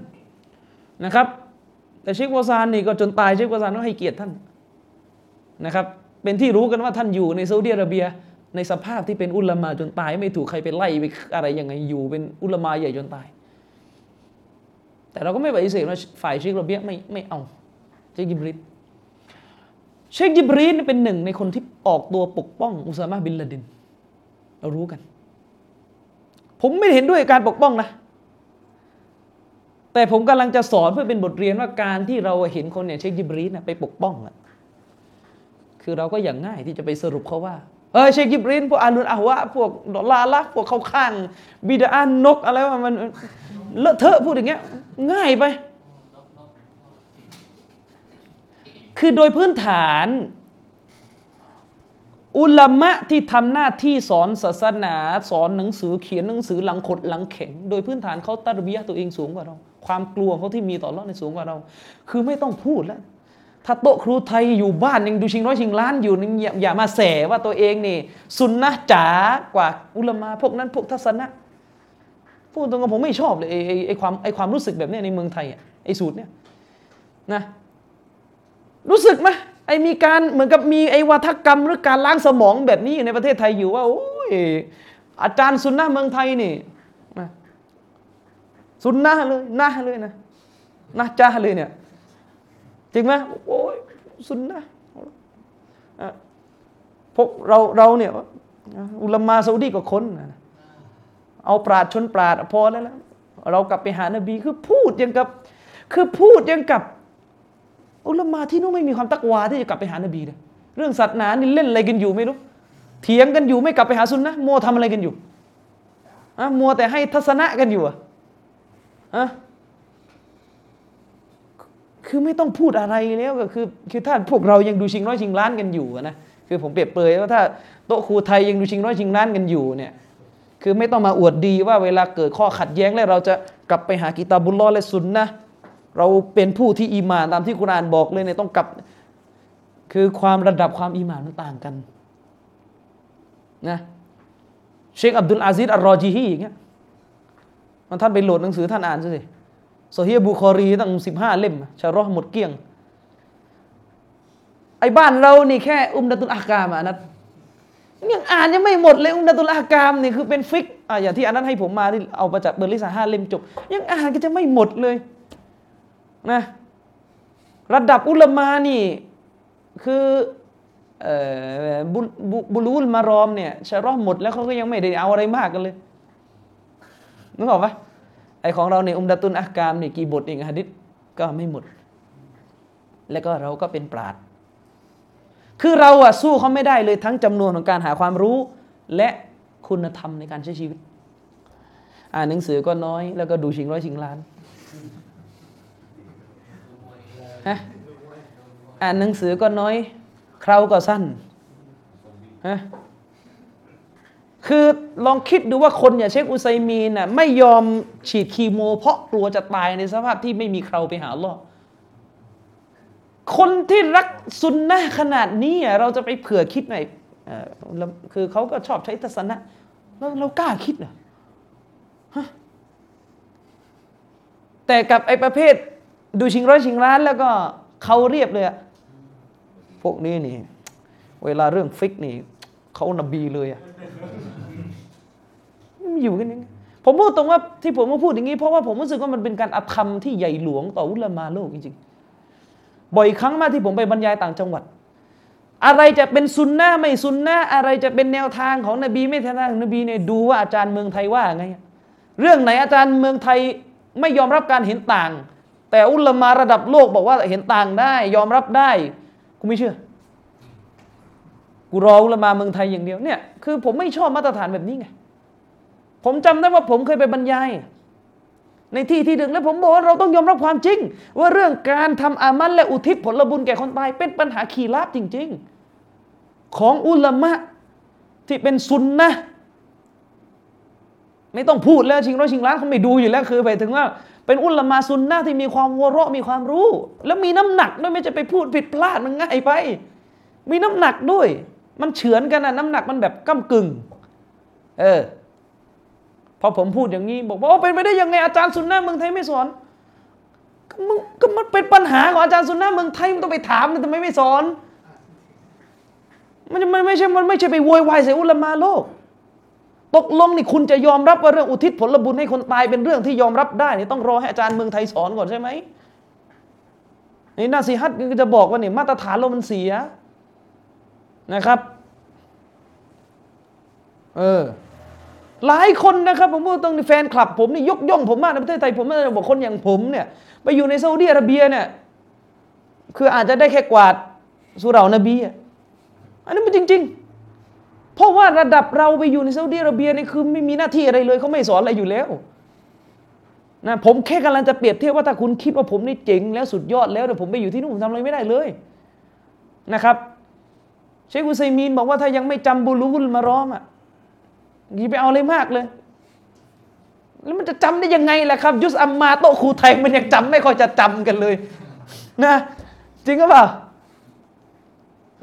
A: นะครับ แต่เชควาซานนี่ก็จนตายเชควาซานก็ให้เกียรติท่านนะครับ เป็นที่รู้กันว่าท่านอยู่ในซาอุดิอาระเบีย ในสภาพที่เป็นอุลามาจนตายไม่ถูกใครไปไล่ไปอะไรยังไงอยู่เป็นอุลามาใหญ่จนตาย แต่เราก็ไม่ปฏิเสธว่าฝ่ายเชคโรเบียไม่ไม่เอาเชคยิบรินเชคยิบรีนเป็นหนึ่งในคนที่ออกตัวปกป้องอุซามะบินลาดิน เรารู้กัน ผมไม่เห็นด้วยการปกป้องนะ แต่ผมกำลังจะสอนเพื่อเป็นบทเรียนว่าการที่เราเห็นคนอย่างเชคยิบรีนไปปกป้องอะคือเราก็อย่างง่ายที่จะไปสรุปเขาว่าเออเชคยิบรีนพวกอาลุนอาวะพวกดอลาลักพวกเขาข้างบิดานนกอะไรว่ามันเลอะเทอะพูดอย่างเงี้ย ง่ายไป คือโดยพื้นฐาน อุลามะที่ทำหน้าที่สอนศาสนา สอนหนังสือเขียนหนังสือหลังขดหลังแข็ง โดยพื้นฐานเขาตารบียตัวเองสูงกว่าเรา ความกลัวเขาที่มีต่อรอดในสูงกว่าเรา คือไม่ต้องพูดแล้ว ถ้าโต๊ะครูไทยอยู่บ้านยังดูชิงร้อยชิงล้านอยู่นี่อย่าอย่ามาแสว่าตัวเองนี่สุนนะจ๋ากว่าอุลามาพวกนั้นพวกทัศนะพูดตรงกับผมไม่ชอบเลยไอ้ไอ้ความไอ้ความรู้สึกแบบนี้ในเมืองไทยอะไอ้สูตรเนี่ยนะรู้สึกไหม ไอ้มีการเหมือนกับมีไอ้วัฒกรรมหรือการล้างสมองแบบนี้อยู่ในประเทศไทยอยู่ว่าโอ้ยอาจารย์สุนนะเมืองไทยนี่นะสุนนะเลยนะเลยนะนะจ้าเลยเนี่ยจริงไหมโอ้ยสุนนะพวกเราเราเนี่ยอุลามาซาอุดีก็คนนะเอาปราดชนปราดพอแล้วแล้วเรากลับไปหานบีคือพูดยังกับ คือพูดยังกับ อุลามาที่นู้นไม่มีความตักวาที่จะกลับไปหานบีเลยเรื่องศาสนานี่เล่นอะไรกันอยู่ไม่รู้เถียงกันอยู่ไม่กลับไปหาซุนนะมัวทำอะไรกันอยู่อะมัวแต่ให้ทัศนะกันอยู่อะอะคือไม่ต้องพูดอะไรแล้วก็คือคือถ้าพวกเรายังดูชิงร้อยชิงล้านกันอยู่นะคือผมเปรียบเปรยว่าถ้าโต๊ะครูไทยยังดูชิงร้อยชิงล้านกันอยู่เนี่ยคือไม่ต้องมาอวดดีว่าเวลาเกิดข้อขัดแย้งแล้วเราจะกลับไปหากิตาบุลลอและซุนนะ เราเป็นผู้ที่อีหมานตามที่กุรานบอกเลยเนี่ยต้องกลับ คือความระดับความإيمانมันต่างกันนะเชคอับดุลอาซิซอัลรอจีฮีอย่างเงี้ยมันท่านไปโหลดหนังสือท่านอ่านสิصحيح البخاريตั้งสิบห้าเล่มشرحหมดเกลี้ยง ไอ้บ้านเรานี่แค่عمدة الأحكام อะนัดยังอ่านยังไม่หมดเลยعمدة الأحكام นี่คือเป็น فقهอย่างที่อันนั้นให้ผมมาที่เอามาจากเบอร์ลิสาห้าเล่มจบ ยังอ่านก็จะไม่หมดเลย นะระดับอุลมานี่ คือเออบุบุบุลูลมารอมเนี่ยชะรอห์หมดแล้วเขาก็ยังไม่ได้เอาอะไรมากกันเลยนึกออกปะไอของเราเนี่ยอุมดะตุนอากามนี่กี่บทเองฮะดิษก็ไม่หมด แล้วก็เราก็เป็นปราดคือเราอะสู้เขาไม่ได้เลยทั้งจำนวนของการหาความรู้ และคุณธรรมในการใช้ชีวิต อ่านหนังสือก็น้อย แล้วก็ดูชิงร้อยชิงล้าน ฮะอ่านหนังสือก็น้อยคราวก็สั้นฮะคือลองคิดดูว่าคนอย่างเชคอุไซมีนน่ะไม่ยอมฉีดคีโม เพราะกลัวจะตายในสภาพที่ไม่มีคราวไปหาลลอคนที่รักซุนนะขนาดนี้อะเราจะไปเผื่อคิดหน่อยอ่อแล้วคือเขาก็ชอบใช้ทัศนะเราเรากล้าคิดเหรอฮะแต่กับไอ้ประเภท ดูชิงร้อยชิงล้าน แล้วก็เขาเรียบเลยอะพวกนี้นี่ เวลาเรื่องฟิกนี่เขานบีเลยอะมันอยู่กันยังผมพูดตรงว่าที่ผมมาพูดอย่างนี้ เพราะว่าผมรู้สึกว่ามันเป็นการอธรรมที่ใหญ่หลวงต่ออุลามาโลกจริงๆ บ่อยครั้งมากที่ผมไปบรรยายต่างจังหวัด อะไรจะเป็นซุนนะไม่ซุนนะอะไรจะเป็นแนวทางของนบีไม่แนวทางของนบีเนี่ยดูว่าอาจารย์เมืองไทยว่าไง เรื่องไหนอาจารย์เมืองไทยไม่ยอมรับการเห็นต่าง แต่อุลามาระดับโลกบอกว่าเห็นต่างได้ ยอมรับได้กูไม่เชื่อ กูรออุลามาเมืองไทยอย่างเดียวเนี่ยคือผมไม่ชอบมาตรฐานแบบนี้ไงผมจำได้ว่าผมเคยไปบรรยาย ในที่ที่หนึ่งแล้วผมบอกว่าเราต้องยอมรับความจริง ว่าเรื่องการทำอามันและอุทิศผลบุญแก่คนตาย เป็นปัญหาขีราบจริง ๆ ของอุลามะที่เป็นซุนนะไม่ต้องพูดแล้วชิงร้อยชิงล้านเขาไม่ดูอยู่แล้วคือไปถึงว่า เป็นอุลามาซุนนะที่มีความวเราะมีความรู้ แล้วมีน้ำหนักด้วยไม่จะไปพูดผิดพลาดมันง่ายไป มีน้ำหนักด้วย มันเฉือนกันนะน้ำหนักมันแบบก้ากึ่ง เออพอผมพูดอย่างนี้บอกว่าโอ้เป็นไปได้ยังไงอาจารย์ซุนนะเมืองไทยไม่สอนก็มึงก็มันเป็นปัญหาของอาจารย์ซุนนะเมืองไทยมันต้องไปถามนะทำไมไม่สอน มันมันไม่ใช่มันไม่ใช่ไปโวยวายใส่อุลามาโลก ตกลงนี่คุณจะยอมรับว่าเรื่องอุทิศผลบุญให้คนตายเป็นเรื่องที่ยอมรับได้นี่ต้องรอให้อาจารย์เมืองไทยสอนก่อนใช่ไหมนี่นาซีฮัตก็จะบอกว่านี่มาตรฐานเรามันเสียนะครับเออหลายคนนะครับผมพูดตรงนี้แฟนคลับผมนี่ยกย่องผมมากในประเทศไทยผมไม่ได้บอกคนอย่างผมเนี่ยไปอยู่ในซาอุดิอาระเบียเนี่ยคืออาจจะได้แค่กวาดสุเหร่านบีอะอันนี้มันจริง ๆ เพราะว่าระดับเราไปอยู่ในซาอุดิอาระเบียนี่คือไม่มีหน้าที่อะไรเลยเขาไม่สอนอะไรอยู่แล้วนะผมแค่กำลังจะเปรียบเทียบว่าถ้าคุณคิดว่าผมนี่เจ๋งแล้วสุดยอดแล้วแต่ผมไปอยู่ที่นู่นผมทำอะไรไม่ได้เลยนะครับ เชคอุซัยมีนบอกว่าถ้ายังไม่จำบูรุลมารอมอะย่าไปเอาอะไรมากเลย แล้วมันจะจำได้ยังไงล่ะครับ ยุสอัมมาโตครูไทยมันยังจำไม่ค่อยจะจำกันเลย นะจจริงหรือเปล่า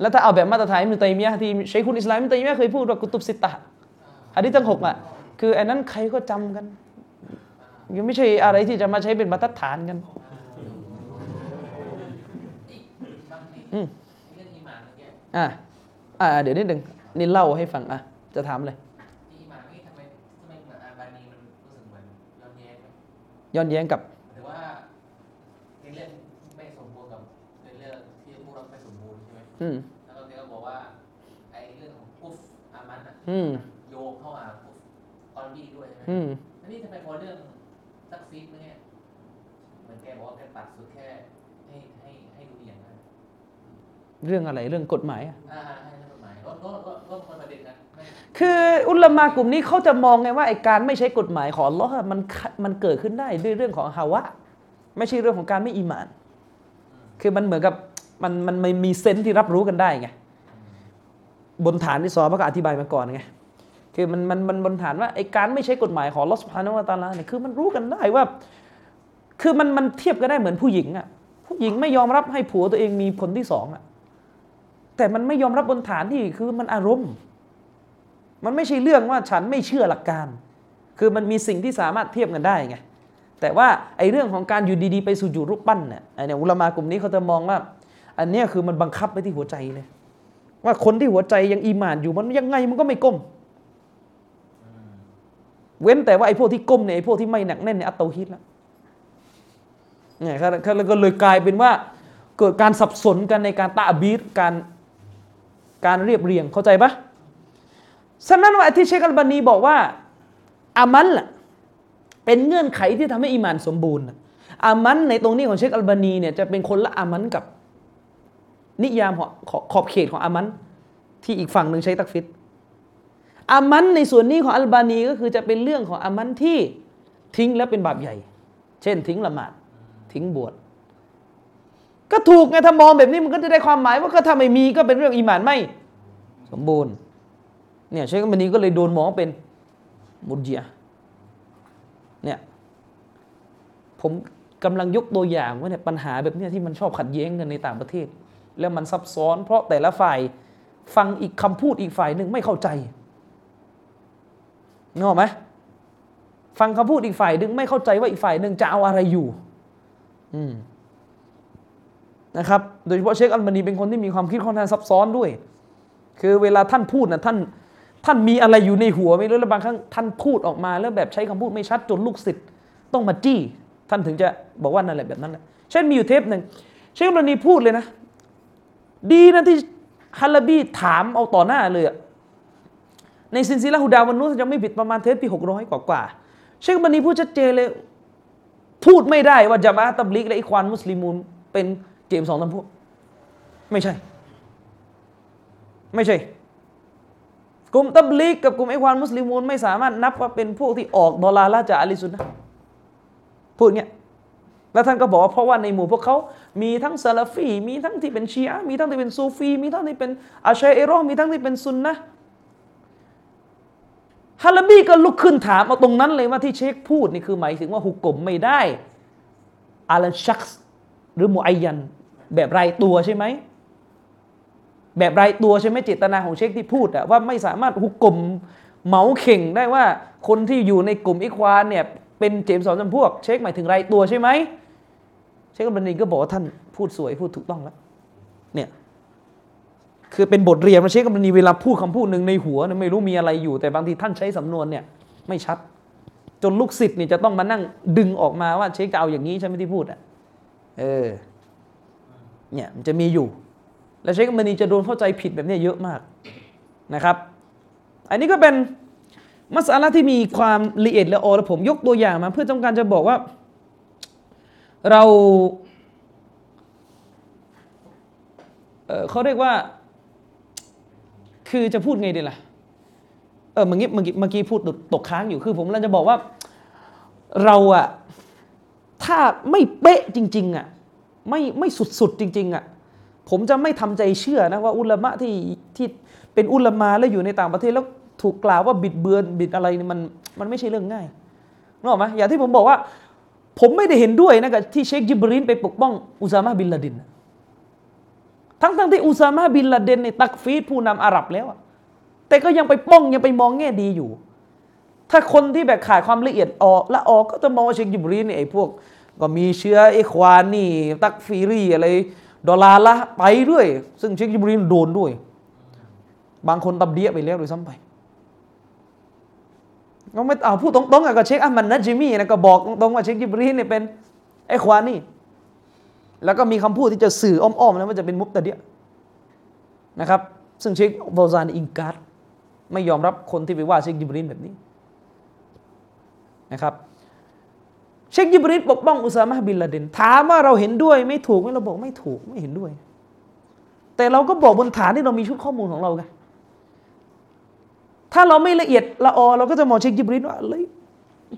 A: แล้วถ้าเอาแบบมาตรฐานอิบนุตัยมียะห์ที่เชคคุณอิสลามอิบนุตัยมียะห์เคยพูดว่ากุตุบสิตตะห์หะดีษทั้งหกอะคืออันนั้นใครก็จำกัน ยังไม่ใช่อะไรที่จะมาใช้เป็นบรรทัดฐานกัน
B: บางที
A: อืม
B: เรื่องอีหมานเมื่อกี้
A: อะอ่าเดี๋ยวนิดหนึ่งนี่เล่าให้ฟังอะจะถามเลย
B: ที่อีหมานนี่ทำไมทำไมเหมือนอาบานีมันรู้สึกเหมือนย้อนแย้งไหม
A: ย้อนแย้งกับ
B: อืมแล้วก็แกก็บอกว่าไอ้เรื่องของกุฟอามันอะ
A: อืม
B: โยงเข้าหากุฟตอนบี้ด้วยใช่ไหม
A: อืม
B: อันนี้ทำไมพอเรื่องซักซีดเนี่ยเหมือนแกบอกว่าแกตัดสุดแค่ให้ให้ให้ดูอย่างนั้น
A: เรื่องอะไรเรื่องกฎหมายอะ
B: อ่าให้ให้กฎหมายก็ก็ก็ก็คนประเด็นนะไม่
A: คืออุลามากลุ่มนี้เขาจะมองไงว่าไอการไม่ใช้กฎหมายของอัลลอฮ์อะมันมันเกิดขึ้นได้ด้วยเรื่องของฮาวะ ไม่ใช่เรื่องของการไม่อีหมาน คือมันเหมือนกับ มันมันไมันมีเซนส์ที่รับรู้กันได้ไงบนฐานที่ซอพระก็อธิบายมาก่อนไงคือมันมันมันบนฐานว่าไอการไม่ใช้กฎหมายของลอสพานวตาลาเนี่ยคือมันรู้กันได้ว่า คือมันมันเทียบกันได้เหมือนผู้หญิงอะผู้หญิงไม่ยอมรับให้ผัวตัวเองมีคนที่สองอะแต่มันไม่ยอมรับบนฐานที่คือมันอารมณ์ มันไม่ใช่เรื่องว่าฉันไม่เชื่อหลักการ คือมันมีสิ่งที่สามารถเทียบกันได้ไงแต่ว่าไอ้เรื่องของการอยู่ดีๆ ไปสู่อยู่รูปปั้นเนี่ยไอ้เนี่ยอุลามากลุ่มนี้เขาจะมองว่า อันนี้คือมันบังคับไปที่หัวใจเลยว่าคนที่หัวใจยังอีหมานอยู่มันยังไงมันก็ไม่ก้ม เว้นแต่ว่าไอ้พวกที่ก้มเนี่ยไอ้พวกที่ไม่หนักแน่นเนี่ยอัตเตฮิดแล้วเนี่ยครับแล้วก็เลยกลายเป็นว่า เกิดการสับสนกันในการตะบีรการการเรียบเรียงเข้าใจปะฉะนั้นว่าที่เชคอัลบานีบอกว่าอามันล่ะเป็นเงื่อนไขที่ทำให้อีหมานสมบูรณ์อามันในตรงนี้ของเชคอัลบานีเนี่ยจะเป็นคนละอามันกับ นิยามของขอบเขตของอามัน ที่อีกฝั่งหนึ่งใช้ตักฟิดอามันในส่วนนี้ของอัลบานีก็คือจะเป็นเรื่องของอามันที่ทิ้งแล้วเป็นบาปใหญ่ เช่น ทิ้งละหมาด ทิ้งบวชก็ถูกไงถ้ามองแบบนี้มันก็จะได้ความหมายว่าก็ถ้าไม่มีก็เป็นเรื่องอีหมานไม่ สมบูรณ์เนี่ยเชคอัลบานีก็เลยโดนมองเป็นมุดเจียเนี่ยผมกำลังยกตัวอย่างว่าเนี่ยปัญหาแบบนี้ที่มันชอบขัดแย้งกันในต่างประเทศ แล้วมันซับซ้อน เพราะแต่ละฝ่ายฟังอีกคำพูดอีกฝ่ายหนึ่งไม่เข้าใจนึกออกไหมฟังคำพูดอีกฝ่ายหนึ่งไม่เข้าใจว่าอีกฝ่ายหนึ่งจะเอาอะไรอยู่อืมนะครับ โดยเฉพาะเชคอัลบานีเป็นคนที่มีความคิดค่อนข้างซับซ้อนด้วย คือเวลาท่านพูดนะท่านท่านมีอะไรอยู่ในหัวไม่รู้แล้วบางครั้งท่านพูดออกมาแล้วแบบใช้คำพูดไม่ชัดจนลูกศิษย์ต้องมาจี้ ท่านถึงจะบอกว่านั่นแหละแบบนั้นแหละเช่นมีอยู่เทปหนึ่งเชคอัลบานีพูดเลยนะ ดีนะที่ฮัลลาบีถามเอาต่อหน้าเลยในسلسلة الهدى والنورจะไม่ผิดประมาณเทปที่หกร้อยกว่าเชคอัลบานีพูดชัดเจนเลย พูดไม่ได้ว่าجماعة التبليغ และ إخوان مسلمون เป็นเจ็ดสิบสองจำพวก ไม่ใช่ ไม่ใช่ กลุ่ม تبليغ กับกลุ่ม إخوان مسلمونไม่สามารถนับว่าเป็นพวกที่ออกضلالة จาก أهل السنةพูดเงี้ย แล้วท่านก็บอกว่าเพราะว่าในหมู่พวกเขา มีทั้งซาลาฟี มีทั้งที่เป็นชีอะมีทั้งที่เป็นซูฟี มีทั้งที่เป็นอาชัยเอรอมีทั้งที่เป็นซุนนะฮาลาบีก็ลุกขึ้นถามเอาตรงนั้นเลยว่าที่เชคพูดนี่คือหมายถึงว่าหุกกลมไม่ได้อาลันชักส์หรือมุอัยยัน แบบรายตัวใช่ไหมแบบรายตัวใช่ไหมเจตนาของเชคที่พูดอะว่าไม่สามารถหุกกลมเหมาเข่งได้ว่าคนที่อยู่ในกลุ่มอิควานเนี่ยเป็นเจมส์สองจำพวก เชคหมายถึงรายตัวใช่ไหม เชคอัลบานีก็บอกว่าท่านพูดสวยพูดถูกต้องแล้ว เนี่ย คือเป็นบทเรียนมาเชคอัลบานีเวลาพูดคำพูดหนึ่งในหัวเนี่ยไม่รู้มีอะไรอยู่แต่บางทีท่านใช้สำนวนเนี่ย ไม่ชัด จนลูกศิษย์เนี่ยจะต้องมานั่งดึงออกมาว่าเชคจะเอาอย่างนี้ใช่ไหมที่พูดอะ เออ เนี่ยมันจะมีอยู่ และเชคอัลบานีจะโดนเข้าใจผิดแบบนี้เยอะมากนะครับ อันนี้ก็เป็นมัสอาละที่มีความละเอียดละออและผมยกตัวอย่างมา เพื่อต้องการจะบอกว่า เราเออเขาเรียกว่า คือจะพูดไงดีล่ะ เออเมื่อกี้เมื่อกี้เมื่อกี้พูดตกค้างอยู่คือ ผมกำลังจะบอกว่า เราอะถ้าไม่เป๊ะจริง ๆอะไม่ไม่สุดๆจริง ๆอะผมจะไม่ทำใจเชื่อนะว่าอุลามะที่ที่เป็นอุลามาแล้วอยู่ในต่างประเทศแล้วถูกกล่าวว่าบิดเบือนบิดอะไรนี่มันมันไม่ใช่เรื่องง่ายนึกออกไหมอย่างที่ผมบอกว่า ผมไม่ได้เห็นด้วยนะกับที่เชคจิบรินไปปกป้องอุซามะบินลาดิน ทั้งทั้งที่อุซามะบินลาเดนในตักฟีดผู้นำอาหรับแล้วแต่ก็ยังไปป้องยังไปมองแง่ดีอยู่ ถ้าคนที่แบบขาดความละเอียดออกละออกก็จะมองว่าเชคจิบรีนเนี่ยไอ้พวก ก็มีเชื้อ إخواني تكفيري อะไร ضلالةไปด้วย ซึ่งเชคจิบรีนโดนด้วย บางคนتبديع ไปแล้วด้วยซ้ำไป ก็ไม่เอาพูดตรงๆอะก็เชคอะห์มัดอันนัจมีนะก็บอกตรงๆว่าเชคจิบรีนเนี่ยเป็น إخواني แล้วก็มีคำพูดที่จะสื่ออ้อมๆนะว่าจะเป็นمبتدع นะครับ ซึ่งเชคบอลซานอิงการ์ดไม่ยอมรับคนที่ไปว่าเชคจิบรีนแบบนี้นะครับเชคยิบริดปกป้องอุซามะบินลาเดนถามว่าเราเห็นด้วยไม่ถูกไหมเราบอกไม่ถูกไม่เห็นด้วย แต่เราก็บอกบนฐานที่เรามีชุดข้อมูลของเราไง ถ้าเราไม่ละเอียดละออเราก็จะมองเชคยิบริดว่าเลย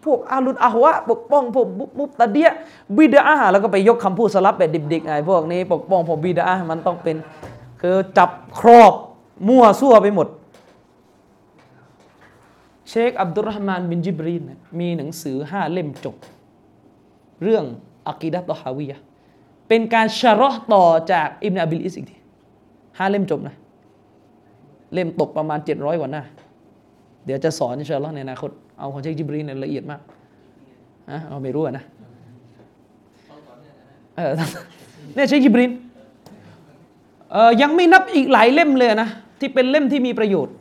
A: พวกอาลุนอาฮวะปกป้องพวกมุมุตะเดียบิดาแล้วก็ไปยกคำพูดสลับแบบดิบๆไอ้พวกนี้ปกป้องพวกบิดามันต้องเป็นคือจับครอบมั่วซั่วไปหมด เชคอับดุลรหมานบินจิบรีนมีหนังสือห้าเล่มจบ เรื่องอักีดะตอฮาวียะเป็นการชะราะห์ต่อจากอิบนาบิลิสอีกทีห้าเล่มจบนะ เล่มตกประมาณ 700 กว่าหน้า เดี๋ยวจะสอนإن شاء اللهในอนาคตเอาของเชคจิบรีนละเอียดมากนะเราไม่รู้นะ
B: เนี่
A: ยเชคจิบรีนเออยังไม่นับอีกหลายเล่มเลยนะ ที่เป็นเล่มที่มีประโยชน์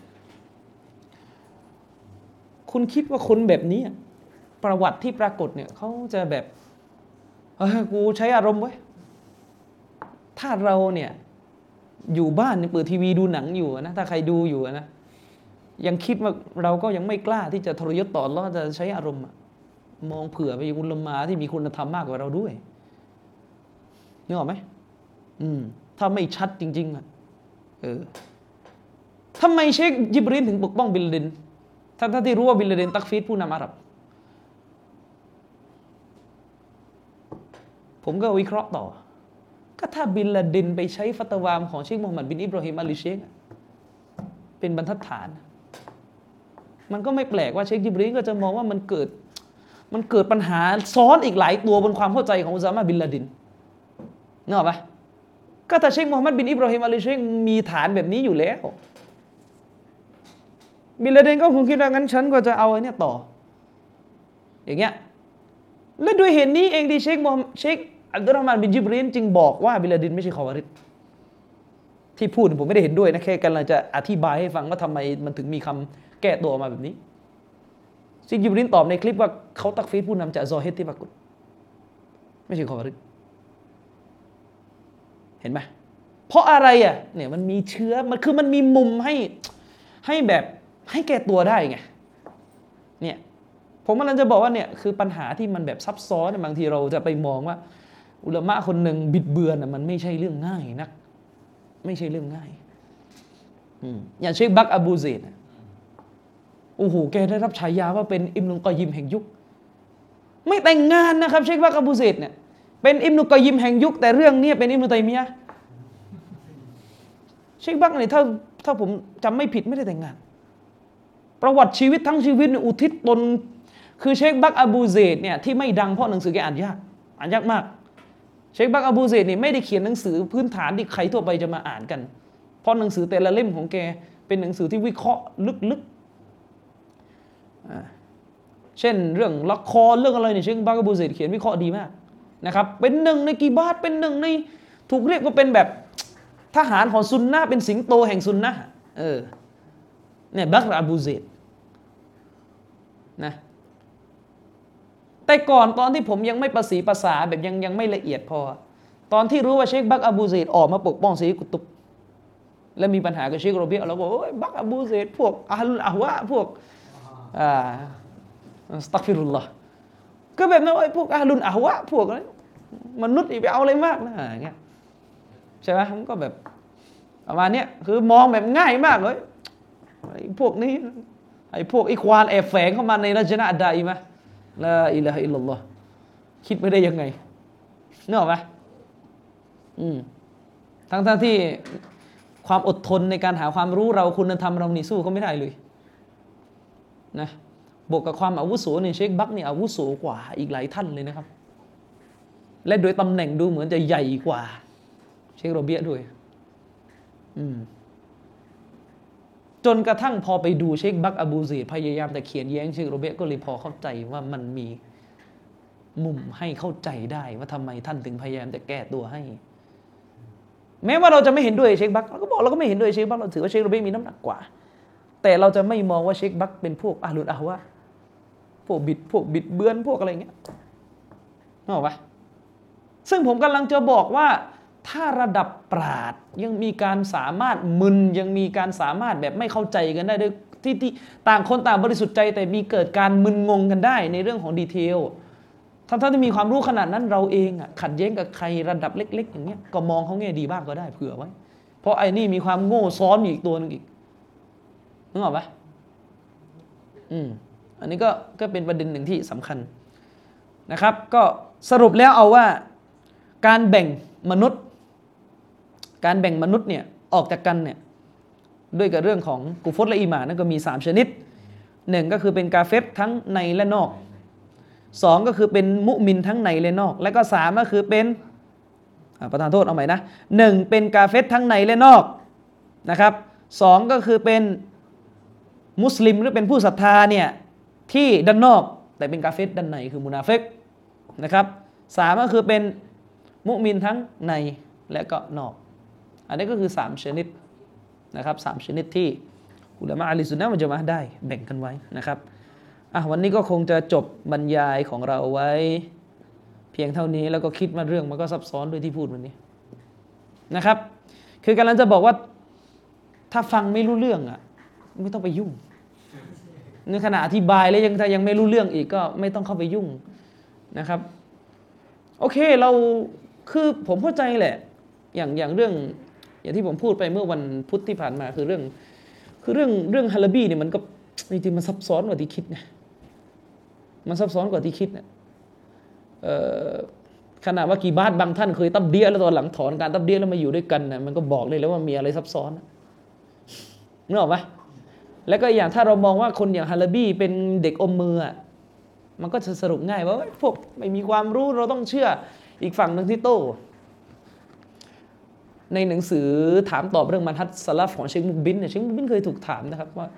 A: คุณคิดว่าคนแบบนี้ ประวัติที่ปรากฏเนี่ยเขาจะแบบเฮ้ยกูใช้อารมณ์ไว้ถ้าเราเนี่ยอยู่บ้านเปิดทีวีดูหนังอยู่นะ ถ้าใครดูอยู่นะ ยังคิดว่าเราก็ยังไม่กล้าที่จะทรยศต่ออัลเลอจะใช้อารมณ์มองเผื่อไปอุลามาที่มีคุณธรรมมากกว่าเราด้วยนึกออกไหมอืม ถ้าไม่ชัดจริง ๆอะเออทำไมเชคยิบรีนถึงปกป้องบินลเดนทั้งท่ที่รู้ว่าบินลเดนتكفيرผู้นำอาหรับ ผมก็วิเคราะห์ต่อ ก็ถ้าบินลเดนไปใช้ฟัตวาของเชคมูฮัมหมัดบินอิบราฮิมอาลีเชคเป็นบรรทัดฐาน มันก็ไม่แปลกว่าเชคยิบรีนก็จะมองว่ามันเกิด มันเกิดปัญหาซ้อนอีกหลายตัวบนความเข้าใจของอุซามะบินลาเดนนึกออกปะก็แต่เชคมูฮัมหมัดบินอิบราฮิมอาลีเชคมีฐานแบบนี้อยู่แล้ว บินลาเดนก็คงคิดว่างั้นฉันก็จะเอาไอ้นี่ต่อ อย่างเงี้ยและด้วยเหตุนี้เองที่เชคมูฮัมเชคอับดุลรห์มานบินจิบรีนจึงบอกว่าบินลาเดนไม่ใช่คอวาริดที่พูดผมไม่ได้เห็นด้วยนะแค่กำลังจะอธิบายให้ฟังว่าทำไมมันถึงมีคำ ก้ตัวออกมาแบบนี้เชคจิบรีนตอบในคลิปว่าเขาตักฟีดผู้นำจากซอเฮตที่ปรากฏไม่ใช่คอวาริดเห็นไหมเพราะอะไรอะเนี่ยมันมีเชื้อมันคือมันมีมุมให้ให้แบบให้แก้ตัวได้ไงเนี่ยผมกำลังจะบอกว่าเนี่ยคือปัญหาที่มันแบบซับซ้อนบางทีเราจะไปมองว่า อุลมะคนหนึ่งบิดเบือนอะมันไม่ใช่เรื่องง่ายนัก ไม่ใช่เรื่องง่ายอย่างเชคบักอบูเซดอะ โอ้โหแกได้รับฉายาว่าเป็นอิมนุกอยยิมแห่งยุค ไม่แต่งงานนะครับ เชคบักอบูเซดเนี่ยเป็นอิมนุกอยยิมแห่งยุค แต่เรื่องเนี้ยเป็นอิมนุตัยมียะเชคบักเนี่ยถ้าถ้าผมจำไม่ผิดไม่ได้แต่งงาน ประวัติชีวิตทั้งชีวิตอุทิศตน คือเชคบักอบูเซดเนี่ยที่ไม่ดังเพราะหนังสือแกอ่านยากอ่านยากมาก เชคบักอบูเซดเนี่ยไม่ได้เขียนหนังสือพื้นฐานที่ใครทั่วไปจะมาอ่านกัน เพราะหนังสือแต่ละเล่มของแกเป็นหนังสือที่วิเคราะห์ลึกๆ เช่นเรื่องละครเรื่องอะไรเนี่ยเชคบักอบูเซดเขียนวิเคราะห์ดีมากนะครับเป็นหนึ่งในกีบาตเป็นหนึ่งในถูกเรียกว่าเป็นแบบทหารของซุนนะเป็นสิงโตแห่งซุนนะเออเนี่ยบักรอบูเซดนะแต่ก่อนตอนที่ผมยังไม่ประสีภาษาแบบยังยังไม่ละเอียดพอ ตอนที่รู้ว่าเชคบักอบูเซดออกมาปกป้องซีกุตุบและมีปัญหากับเชคโรเบียเราบอกโอ้ยบักอบูเซดพวกอาลุลอาวะพวก อ่าสตักฟิรุลลอฮ์ก็แบบนั้นไอ้พวกอาลุลอาวะพวกนั้นมนุษย์อีไปเอาอะไรมากนะอย่างเงี้ยใช่ไหมมันก็แบบประมาณเนี้ยคือมองแบบง่ายมากเลยไอ้พวกนี้ไอ้พวกไอ้ควานแอบแฝงเข้ามาในรัชนะใดมะละอิละฮะอิลลัลลอฮ์คิดไม่ได้ยังไงนึกออกไหมอืมทั้งทั้งที่ความอดทนในการหาความรู้เราคุณธรรมเรานี่สู้เขาไม่ได้เลย นะบวกกับความอาวุโสเนี่ยเชคบักนี่อาวุโสกว่าอีกหลายท่านเลยนะครับ และโดยตำแหน่งดูเหมือนจะใหญ่กว่า เชคโรเบียะด้วย อืมจนกระทั่งพอไปดูเชคบักรอบูเซดพยายามแต่เขียนแย้งเชคโรเบียะก็เลยพอเข้าใจว่ามันมีมุมให้เข้าใจได้ว่าทำไมท่านถึงพยายามจะแก้ตัวให้ แม้ว่าเราจะไม่เห็นด้วยเชคบักเราก็บอกเราก็ไม่เห็นด้วยเชคบักเราถือว่าเชคโรเบียะมีน้ำหนักกว่า แต่เราจะไม่มองว่าเชคบักเป็นพวกأهل الأهواءพวกบิดพวกบิดเบือนพวกอะไรเงี้ยนึกออกปะซึ่งผมกำลังจะบอกว่า ถ้าระดับปราดยังมีการสามารถมึนยังมีการสามารถแบบไม่เข้าใจกันได้ด้วยที่ที่ต่างคนต่างบริสุทธิ์ใจ แต่มีเกิดการมึนงงกันได้ในเรื่องของดีเทลถ้าท่านที่มีความรู้ขนาดนั้นเราเองอะขัดแย้งกับใครระดับเล็ก ๆ อย่างเงี้ยก็มองเขาแง่ดีบ้างก็ได้เผื่อไว้ เพราะไอ้นี่มีความโง่ซ้อนอยู่อีกตัวหนึงอีก นึกออกปะอืมอันนี้ก็ก็เป็นประเด็นหนึ่งที่สำคัญนะครับ ก็สรุปแล้วเอาว่า การแบ่งมนุษย์ การแบ่งมนุษย์เนี่ยออกจากกันเนี่ยด้วยกับเรื่องของกุฟรและอีหมานั่นก็มี 3 ชนิดหนึ่งก็คือเป็นกาเฟตทั้งในและนอกสองก็คือเป็นมุมินทั้งในและนอก และก็สามก็คือเป็นประธานโทษเอาใหม่นะหนึ่งเป็นกาเฟตทั้งในและนอกนะครับสองก็คือเป็น มุสลิมหรือเป็นผู้ศรัทธาเนี่ยที่ด้านนอกแต่เป็นกาเฟตด้านในคือมุนาเฟกนะครับสามก็คือเป็นมุมินทั้งในและก็นอก อันนี้ก็คือ 3 ชนิดนะครับสามชนิดที่อุลามะอะลิสุนนะมันจะมาได้แบ่งกันไว้นะครับอะวันนี้ก็คงจะจบบรรยายของเราไว้ เพียงเท่านี้แล้วก็คิดว่าเรื่องมันก็ซับซ้อนด้วยที่พูดวันนี้นะครับ คือกำลังจะบอกว่าถ้าฟังไม่รู้เรื่องอะไม่ต้องไปยุ่ง ในขณะอธิบายแล้วยังถ้ายังไม่รู้เรื่องอีกก็ไม่ต้องเข้าไปยุ่งนะครับ โอเคเราคือผมเข้าใจแหละ อย่างอย่างเรื่อง อย่างที่ผมพูดไปเมื่อวันพุธที่ผ่านมาคือเรื่อง คือเรื่องเรื่องฮาลาบีเนี่ยมันก็จริงๆมันซับซ้อนกว่าที่คิดนะมันซับซ้อนกว่าที่คิดนะขนาดว่ากีบาสบางท่านเคยตับเดียแล้วตอนหลังถอนการตับเดียแล้วมาอยู่ด้วยกันนะมันก็บอกเลยแล้วว่ามีอะไรซับซ้อนนะนึกออกไหม แล้วก็อย่างถ้าเรามองว่าคนอย่างฮาลาบีเป็นเด็กอมมือมันก็จะสรุปง่ายว่าพวกไม่มีความรู้เราต้องเชื่ออีกฝั่งหนึ่งที่โต ในหนังสือถามตอบเรื่องมันฮัดสลัฟของเชคมุกบินเนี่ยเชคมุกบินเคยถูกถามนะครับว่า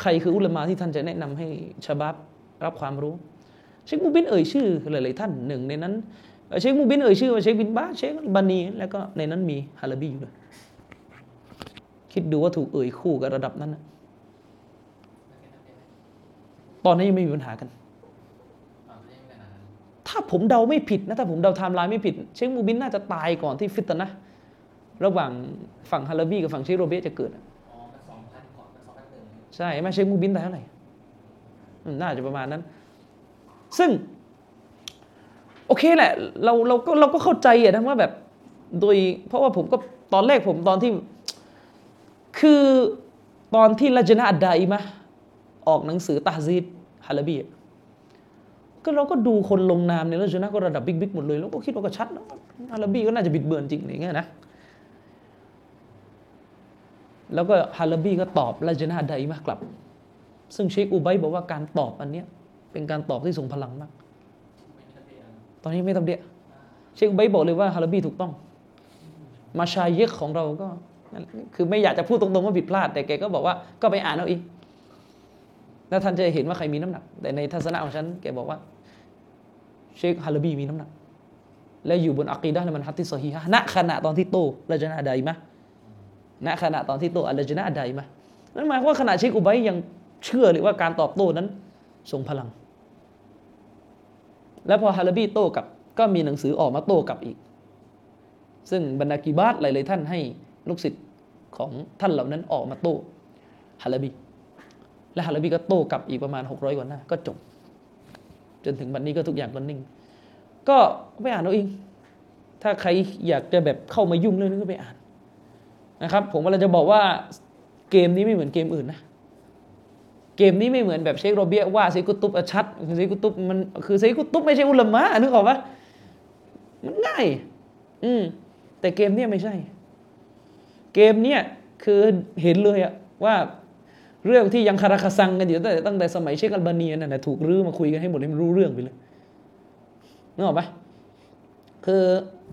A: ใครคืออุลามาที่ท่านจะแนะนำให้شبابรับความรู้ เชคมุกบิลเอ่ยชื่อหลายๆท่านหนึ่งในนั้น เชคมุกบิลเอ่ยชื่อว่าเชคบินบาสเชคอัลบานีแล้วก็ในนั้นมีฮาลาบีอยู่ด้วย คิดดูว่าถูกเอ่ยคู่กับระดับนั้นนะตอนนั้นยังไม่มีปัญหากัน
B: อ่าไม่ได้ขนาดนั้น
A: ถ้าผมเดาไม่ผิดนะ ถ้าผมเดาไทม์ไลน์ไม่ผิด เชคมุกบิลน่าจะตายก่อนที่فتنةระหว่างฝั่งฮาลาบีกับฝั่งเชคโรเบียะจะเกิดอะ
B: อ๋อมันสองพันก่อนมันสองพันหนึ่ง
A: ใช่ไหมเชคมุกบิลตายเท่าไหร่อืมน่าจะประมาณนั้น ซึ่ง โอเคแหละ เราเราก็เราก็เข้าใจอะนะว่าแบบ โดย เพราะว่าผมก็ตอนแรกผมตอนที่ คือตอนที่اللجنة الدائمةออกหนังสือตาซีดฮาลาบีก็เราก็ดูคนลงนามในلجنةก็ระดับ big big หมดเลยแล้วก็คิดว่าก็ชัดนะอาราบีก็น่าจะบิดเบือนจริงอย่างเงี้ยนะแล้วก็ฮาราบีก็ตอบราชนะใดมากกลับ ซึ่งเชคอุบัยบอกว่าการตอบอันเนี้ยเป็นการตอบที่ทรงพลังมาก ตอนนี้ไม่ตำเดียเชคอุบัยบอกเลยว่าฮาราบีถูกต้อง มาชายเยกของเราก็ คือไม่อยากจะพูดตรงๆว่าผิดพลาด แต่แกก็บอกว่าก็ไปอ่านเอาเองแล้วท่านจะเห็นว่าใครมีน้ำหนัก แต่ในทัศนะของฉันแกบอกว่าเชคฮาลบีมีน้ำหนัก และอยู่บนอักีดะห์และมันฮัดที่ซอฮีฮะณขณะตอนที่โตละจนะใดมะณขณะตอนที่โตอัลจนะใดมะนั่นหมายความว่าขณะเชคอุบัยยังเชื่อเลยว่าการตอบโต้นั้นทรงพลัง แล้วพอฮาลบีโต้กลับ ก็มีหนังสือออกมาโต้กลับอีก ซึ่งบรรดากีบาตหลายๆท่านให้ ลูกศิษย์ของท่านเหล่านั้นออกมาโต้ฮาลาบีและฮาลาบีก็โต้กลับอีกประมาณ 600กว่าหน้าก็จบ จนถึงวันนี้ก็ทุกอย่างก็นิ่ง ก็ไปอ่านเอาเอง ถ้าใครอยากจะแบบเข้ามายุ่งเรื่องนี้ก็ไปอ่านนะครับ ผมกำลังจะบอกว่าเกมนี้ไม่เหมือนเกมอื่นนะเกมนี้ไม่เหมือนแบบเชคโรเบียว่าเซกุตุบอะชัดเซกุตุบมันคือเซกุตุบไม่ใช่อุลามะนึกออกปะมันง่าย อืมแต่เกมเนี้ยไม่ใช่ เกมเนี้ยคือเห็นเลยอะว่าเรื่องที่ยังคาราคาซังกันอยู่ตั้งแต่ตั้งแต่สมัยเชคอัลบานีนั่นแหละถูกรื้อมาคุยกันให้หมดให้มันรู้เรื่องไปเลยนึกออกปะคือ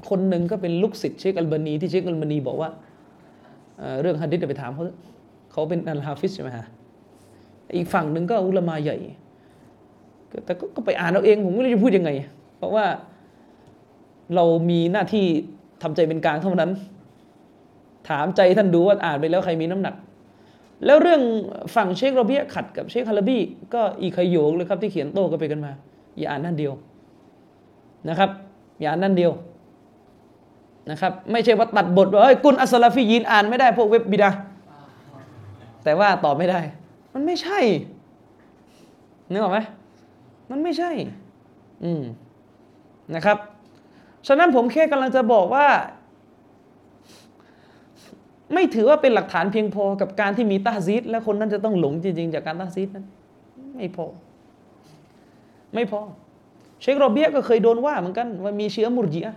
A: คนหนึ่งก็เป็นลูกศิษย์เชคอัลบานีที่เชคอัลบานีบอกว่าเรื่องฮะดิษไปถามเขาเขาเป็นالحافظใช่ไหมฮะอีกฝั่งหนึ่งก็อุลามาใหญ่ แต่ก็ก็ไปอ่านเอาเองผมไม่รู้จะพูดยังไง เพราะว่าเรามีหน้าที่ทำใจเป็นกลางเท่านั้น ถามใจท่านดูว่าอ่านไปแล้วใครมีน้ำหนัก แล้วเรื่องฝั่งเชคโรเบียขัดกับเชคฮาราบีก็อีกขยโยงเลยครับที่เขียนโต้กันไปกันมา อย่าอ่านนั่นเดียวนะครับ อย่าอ่านนั่นเดียวนะครับ ไม่ใช่ว่าตัดบทว่าเฮ้ยกุนอัสลาฟียีนอ่านไม่ได้พวกเว็บบิดาแต่ว่าตอบไม่ได้ มันไม่ใช่นึกออกไหมมันไม่ใช่ อืมนะครับ ฉะนั้นผมแค่กำลังจะบอกว่า ไม่ถือว่าเป็นหลักฐานเพียงพอกับการที่มีตาซีดและคนนั้นจะต้องหลงจริง ๆ จากการตาซีดนั้น ไม่พอ ไม่พอ เชคโรเบียก็เคยโดนว่าเหมือนกันว่ามีเชื้อมุรจิอะ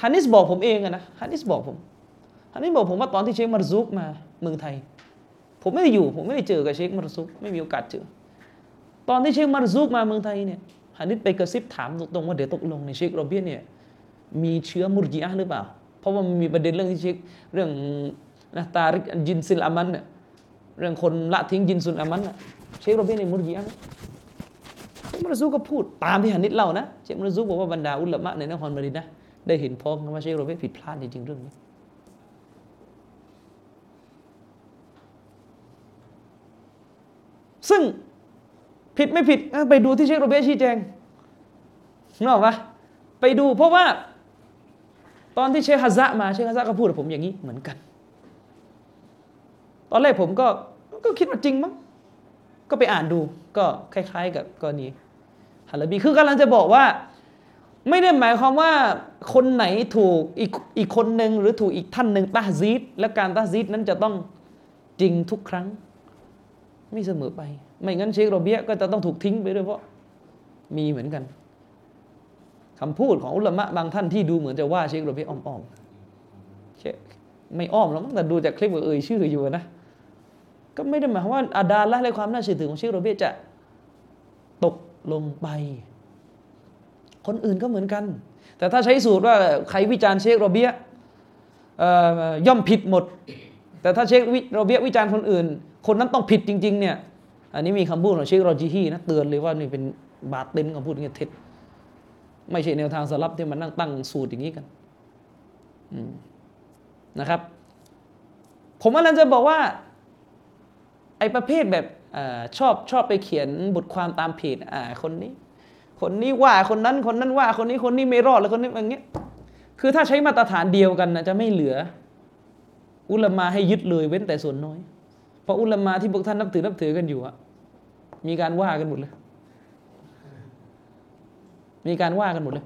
A: ฮานิสบอกผมเองอะนะฮานิสบอกผมฮานิสบอกผมว่าตอนที่เชคมารซุกมาเมืองไทย ผมไม่ได้อยู่ ผมไม่ได้เจอกับเชคมารซุกไม่มีโอกาสเจอ ตอนที่เชคมารซุกมาเมืองไทยเนี่ยฮานิสไปกระซิบถามตรงๆว่าเดี๋ยวตกลงในเชคโรเบียเนี่ยมีเชื้อมุรจิอะหรือเปล่า ราะว่ามันมีประเด็นเรื่องที่เช็คเรื่องนะตาริกจินซิลอามันเนี่ยเรื่องคนละทิ้งจินซุลอามันน่ะเชคโรเบียในมุรจิอะมเชคมรซูก็พูดตามที่หันนิดเล่านะเชคมรซูบอกว่าบรรดาอุลามะในนครมาดินะได้เห็นพ้อมกันว่าเชคโรเบียผิดพลาดจริงๆเรื่องนี้ซึ่งผิดไม่ผิดไปดูที่เชคโรเบียชี้แจงนึกออกปะไปดูเพราะว่า ตอนที่เชคฮะซะมาเชคฮะซะก็พูดกับผมอย่างนี้เหมือนกัน ตอนแรกผมก็ก็คิดว่าจริงมั้งก็ไปอ่านดูก็คล้าย ๆ กับกรณีฮาลาบีคือกำลังจะบอกว่า ไม่ได้หมายความว่าคนไหนถูกอีกอีกคนหนึ่งหรือถูกอีกท่านหนึ่งตาซีดและการตาซีดนั้นจะต้องจริงทุกครั้ง ไม่เสมอไป ไม่งั้นเชคโรเบียก็จะต้องถูกทิ้งไปด้วยเพราะมีเหมือนกัน คำพูดของอุลามะบางท่านที่ดูเหมือนจะว่าเชคโรเบียอ้อมๆเชคไม่อ้อมหรอกมั้งแต่ดูจากคลิปก็เอ่ยชื่ออยู่นะ ก็ไม่ได้หมายความว่าอาดาละและความน่าเชื่อถือของเชคโรเบียจะตกลงไป คนอื่นก็เหมือนกัน แต่ถ้าใช้สูตรว่าใครวิจารณ์เชคโรเบียย่อมผิดหมด แต่ถ้าเชคโรเบียวิจารณ์คนอื่น คนนั้นต้องผิดจริง ๆ เนี่ย อันนี้มีคำพูดของเชคโรจิฮีนะเตือนเลยว่านี่เป็นบาตเต็นคำพูดเงี้ยเท็จ ไม่ใช่แนวทางสลับที่มันนั่งตั้งสูตรอย่างนี้กันนะครับ ผมกำลังจะบอกว่า ไอ้ประเภทแบบอชอบชอบไปเขียนบทความตามเพจอ่า คนนี้ คนนี้ว่าคนนั้นคนนั้นว่า คนนี้คนนี้ไม่รอดแล้วคนนี้อย่างเงี้ย คือถ้าใช้มาตรฐานเดียวกันนะจะไม่เหลือ อุลมาให้ยึดเลยเว้นแต่ส่วนน้อย เพราะอุลมาที่พวกท่านนับถือนับถือกันอยู่อะมีการว่ากันหมดเลย มีการว่ากันหมดเลย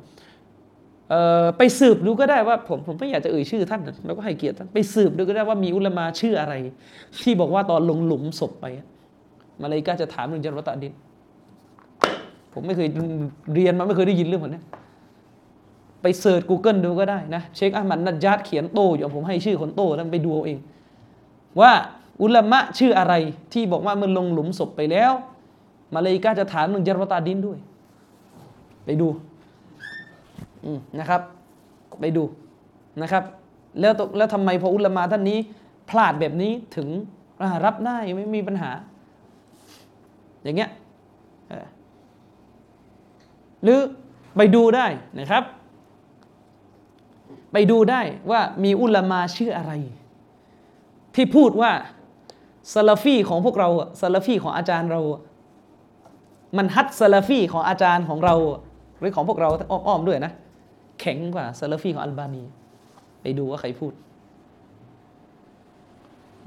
A: เไปสืบดูก็ได้ว่าผมผมไม่อยากจะเอ่ยชื่อท่านแล้วก็ให้เกียรติท่านไปสืบดูก็ได้ว่ามีอุลมาชื่ออะไร ที่บอกว่าตอนลงหลุมศพไปอะมาเลยกาจะถามเรื่องจันวตะดินผมไม่เคยเรียนมาไม่เคยได้ยินเรื่องแบบนี้ไปเสิร์ช Google ดูก็ได้นะเชคอามันนัดญาตเขียนโตอยู่ผมให้ชื่อคนโตแล้วไปดูเอาเอง ว่าอุลามะชื่ออะไรที่บอกว่ามันลงหลุมศพไปแล้ว มาเลยกาจะถามเรื่องจันวตะดินด้วย ไปดูนะครับ ไปดูนะครับ แล้วแล้วทำไมพออุลมาท่านนี้ พลาดแบบนี้ถึงรับได้ไม่มีปัญหา อย่างเงี้ยหรือไปดูได้นะครับ ไปดูได้ว่ามีอุลมาชื่ออะไร ที่พูดว่าซาลาฟีของพวกเราซาลาฟีของอาจารย์เรา มันฮัดซาลาฟีของอาจารย์ของเรา หรือของพวกเราอ้อมๆด้วยนะ แข็งกว่าซาลฟีของอัลบานี ไปดูว่าใครพูด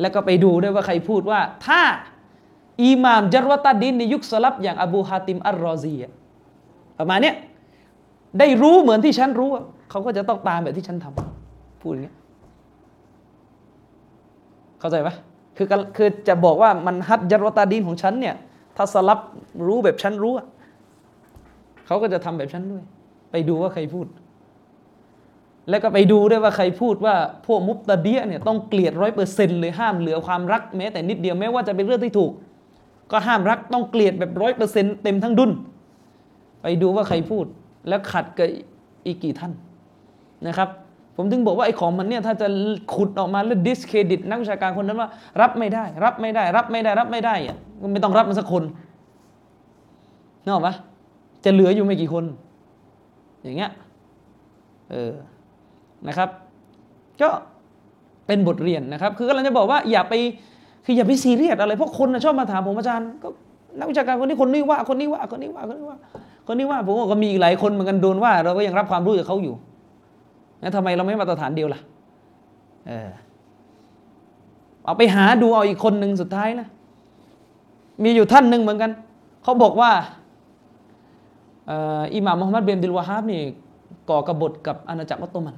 A: แล้วก็ไปดูด้วยว่าใครพูดว่า ถ้าอิหม่ามจัรวะตัดดินในยุคสลับอย่างอบูฮาติมอัลรอซีอะประมาณเนี้ยได้รู้เหมือนที่ฉันรู้ เขาก็จะต้องตามแบบที่ฉันทำพูดอย่างเงี้ยเข้าใจปะคือคือจะบอกว่ามันฮัดจัรวะตาดินของฉันเนี่ย ถ้าสลับรู้แบบฉันรู้อะ เขาก็จะทำแบบฉันด้วย ไปดูว่าใครพูด แล้วก็ไปดูด้วยว่าใครพูดว่าพวกมุตตะเดียเนี่ยต้องเกลียดร้อยเปอร์เซ็นต์เลยห้ามเหลือความรักแม้แต่นิดเดียวแม้ว่าจะเป็นเรื่องที่ถูก ก็ห้ามรักต้องเกลียดแบบร้อยเปอร์เซ็นต์เต็มทั้งดุนไปดูว่าใครพูด แล้วขัดกับอีกกี่ท่านนะครับผมถึงบอกว่าไอ้ของมันเนี่ยถ้าจะขุดออกมาแล้วดิสเครดิตนักวิชาการคนนั้นว่า รับไม่ได้ รับไม่ได้ รับไม่ได้ รับไม่ได้อะไม่ต้องรับมันสักคนนึกออกปะ จะเหลืออยู่ไม่กี่คน อย่างเงี้ยเออนะครับ ก็เป็นบทเรียนนะครับ คือกำลังจะบอกว่าอย่าไปคืออย่าไปซีเรียสอะไรเพราะคนนะชอบมาถามผมอาจารย์ก็นักวิชาการคนนี้คนนี้ว่าคนนี้ว่าคนนี้ว่าคนนี้ว่าคนนี้ว่าผมก็มีอีกหลายคนเหมือนกันโดนว่า เราก็ยังรับความรู้จากเขาอยู่แล้วทำไมเราไม่มาตรฐานเดียวล่ะเออเอาไปหาดูเอาอีกคนหนึ่งสุดท้ายนะมีอยู่ท่านหนึ่งเหมือนกัน เขาบอกว่า อ่ออิหม่ามมุฮัมมัดบินอับดิลวาฮาบนี่ก่อกบฏกับอาณาจักรออตโตมัน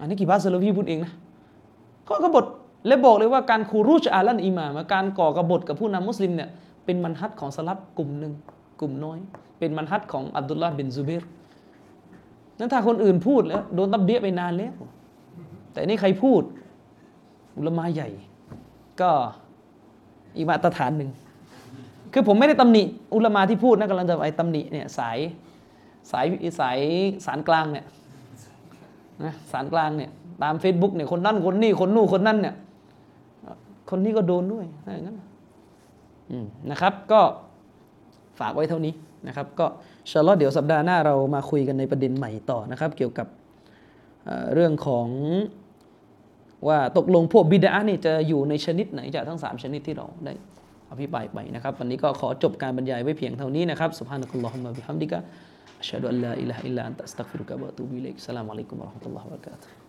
A: อันนี้กี่บาสโลวีพูดเองนะก็กบฏและบอกเลยว่าการ خروج على الإمامการก่อกบฏกับผู้นำมุสลิมเนี่ยเป็นمنهج ของ سلفกลุ่มหนึ่งกลุ่มน้อย เป็นمنهج ของอับดุลลาห์บินซูเบรนั้นถ้าคนอื่นพูดแล้วโดนตับเบี้ยไปนานแล้ว แต่นี่ใครพูด อุลามาใหญ่ ก็อีกมาตรฐานหนึ่ง คือผมไม่ได้ตำหนิอุลมาที่พูดนะกำลังจะไปตำหนิเนี่ยสายสายสายสารกลางเนี่ยนะสารกลางเนี่ยตาม Facebook เนี่ยคนนั่นคนนี่คนนู่นคนนั่นเนี่ยคนนี้ก็โดนด้วยอะไรอย่างนั้นนะครับ ก็ฝากไว้เท่านี้นะครับ ก็ชาอลลอฮ์เดี๋ยวสัปดาห์หน้าเรามาคุยกันในประเด็นใหม่ต่อนะครับ เกี่ยวกับเอ่อเรื่องของว่าตกลงพวกบิดานี่จะอยู่ในชนิดไหนจากทั้ง 3 ชนิดที่เราได้ อภิปรายไปนะครับ วันนี้ก็ขอจบการบรรยายไว้เพียงเท่านี้นะครับสุภานักุลลอฮุมะบิฮัมดิกะอัชฮะดุอัลลาอิลาฮะอิลลัลอันตะอัสตักฟิรุกะบะตูบิอิลัยกสลามอะลัยกุมวะเราะห์มะตุลลอฮ์วะบะเราะกาตุฮ์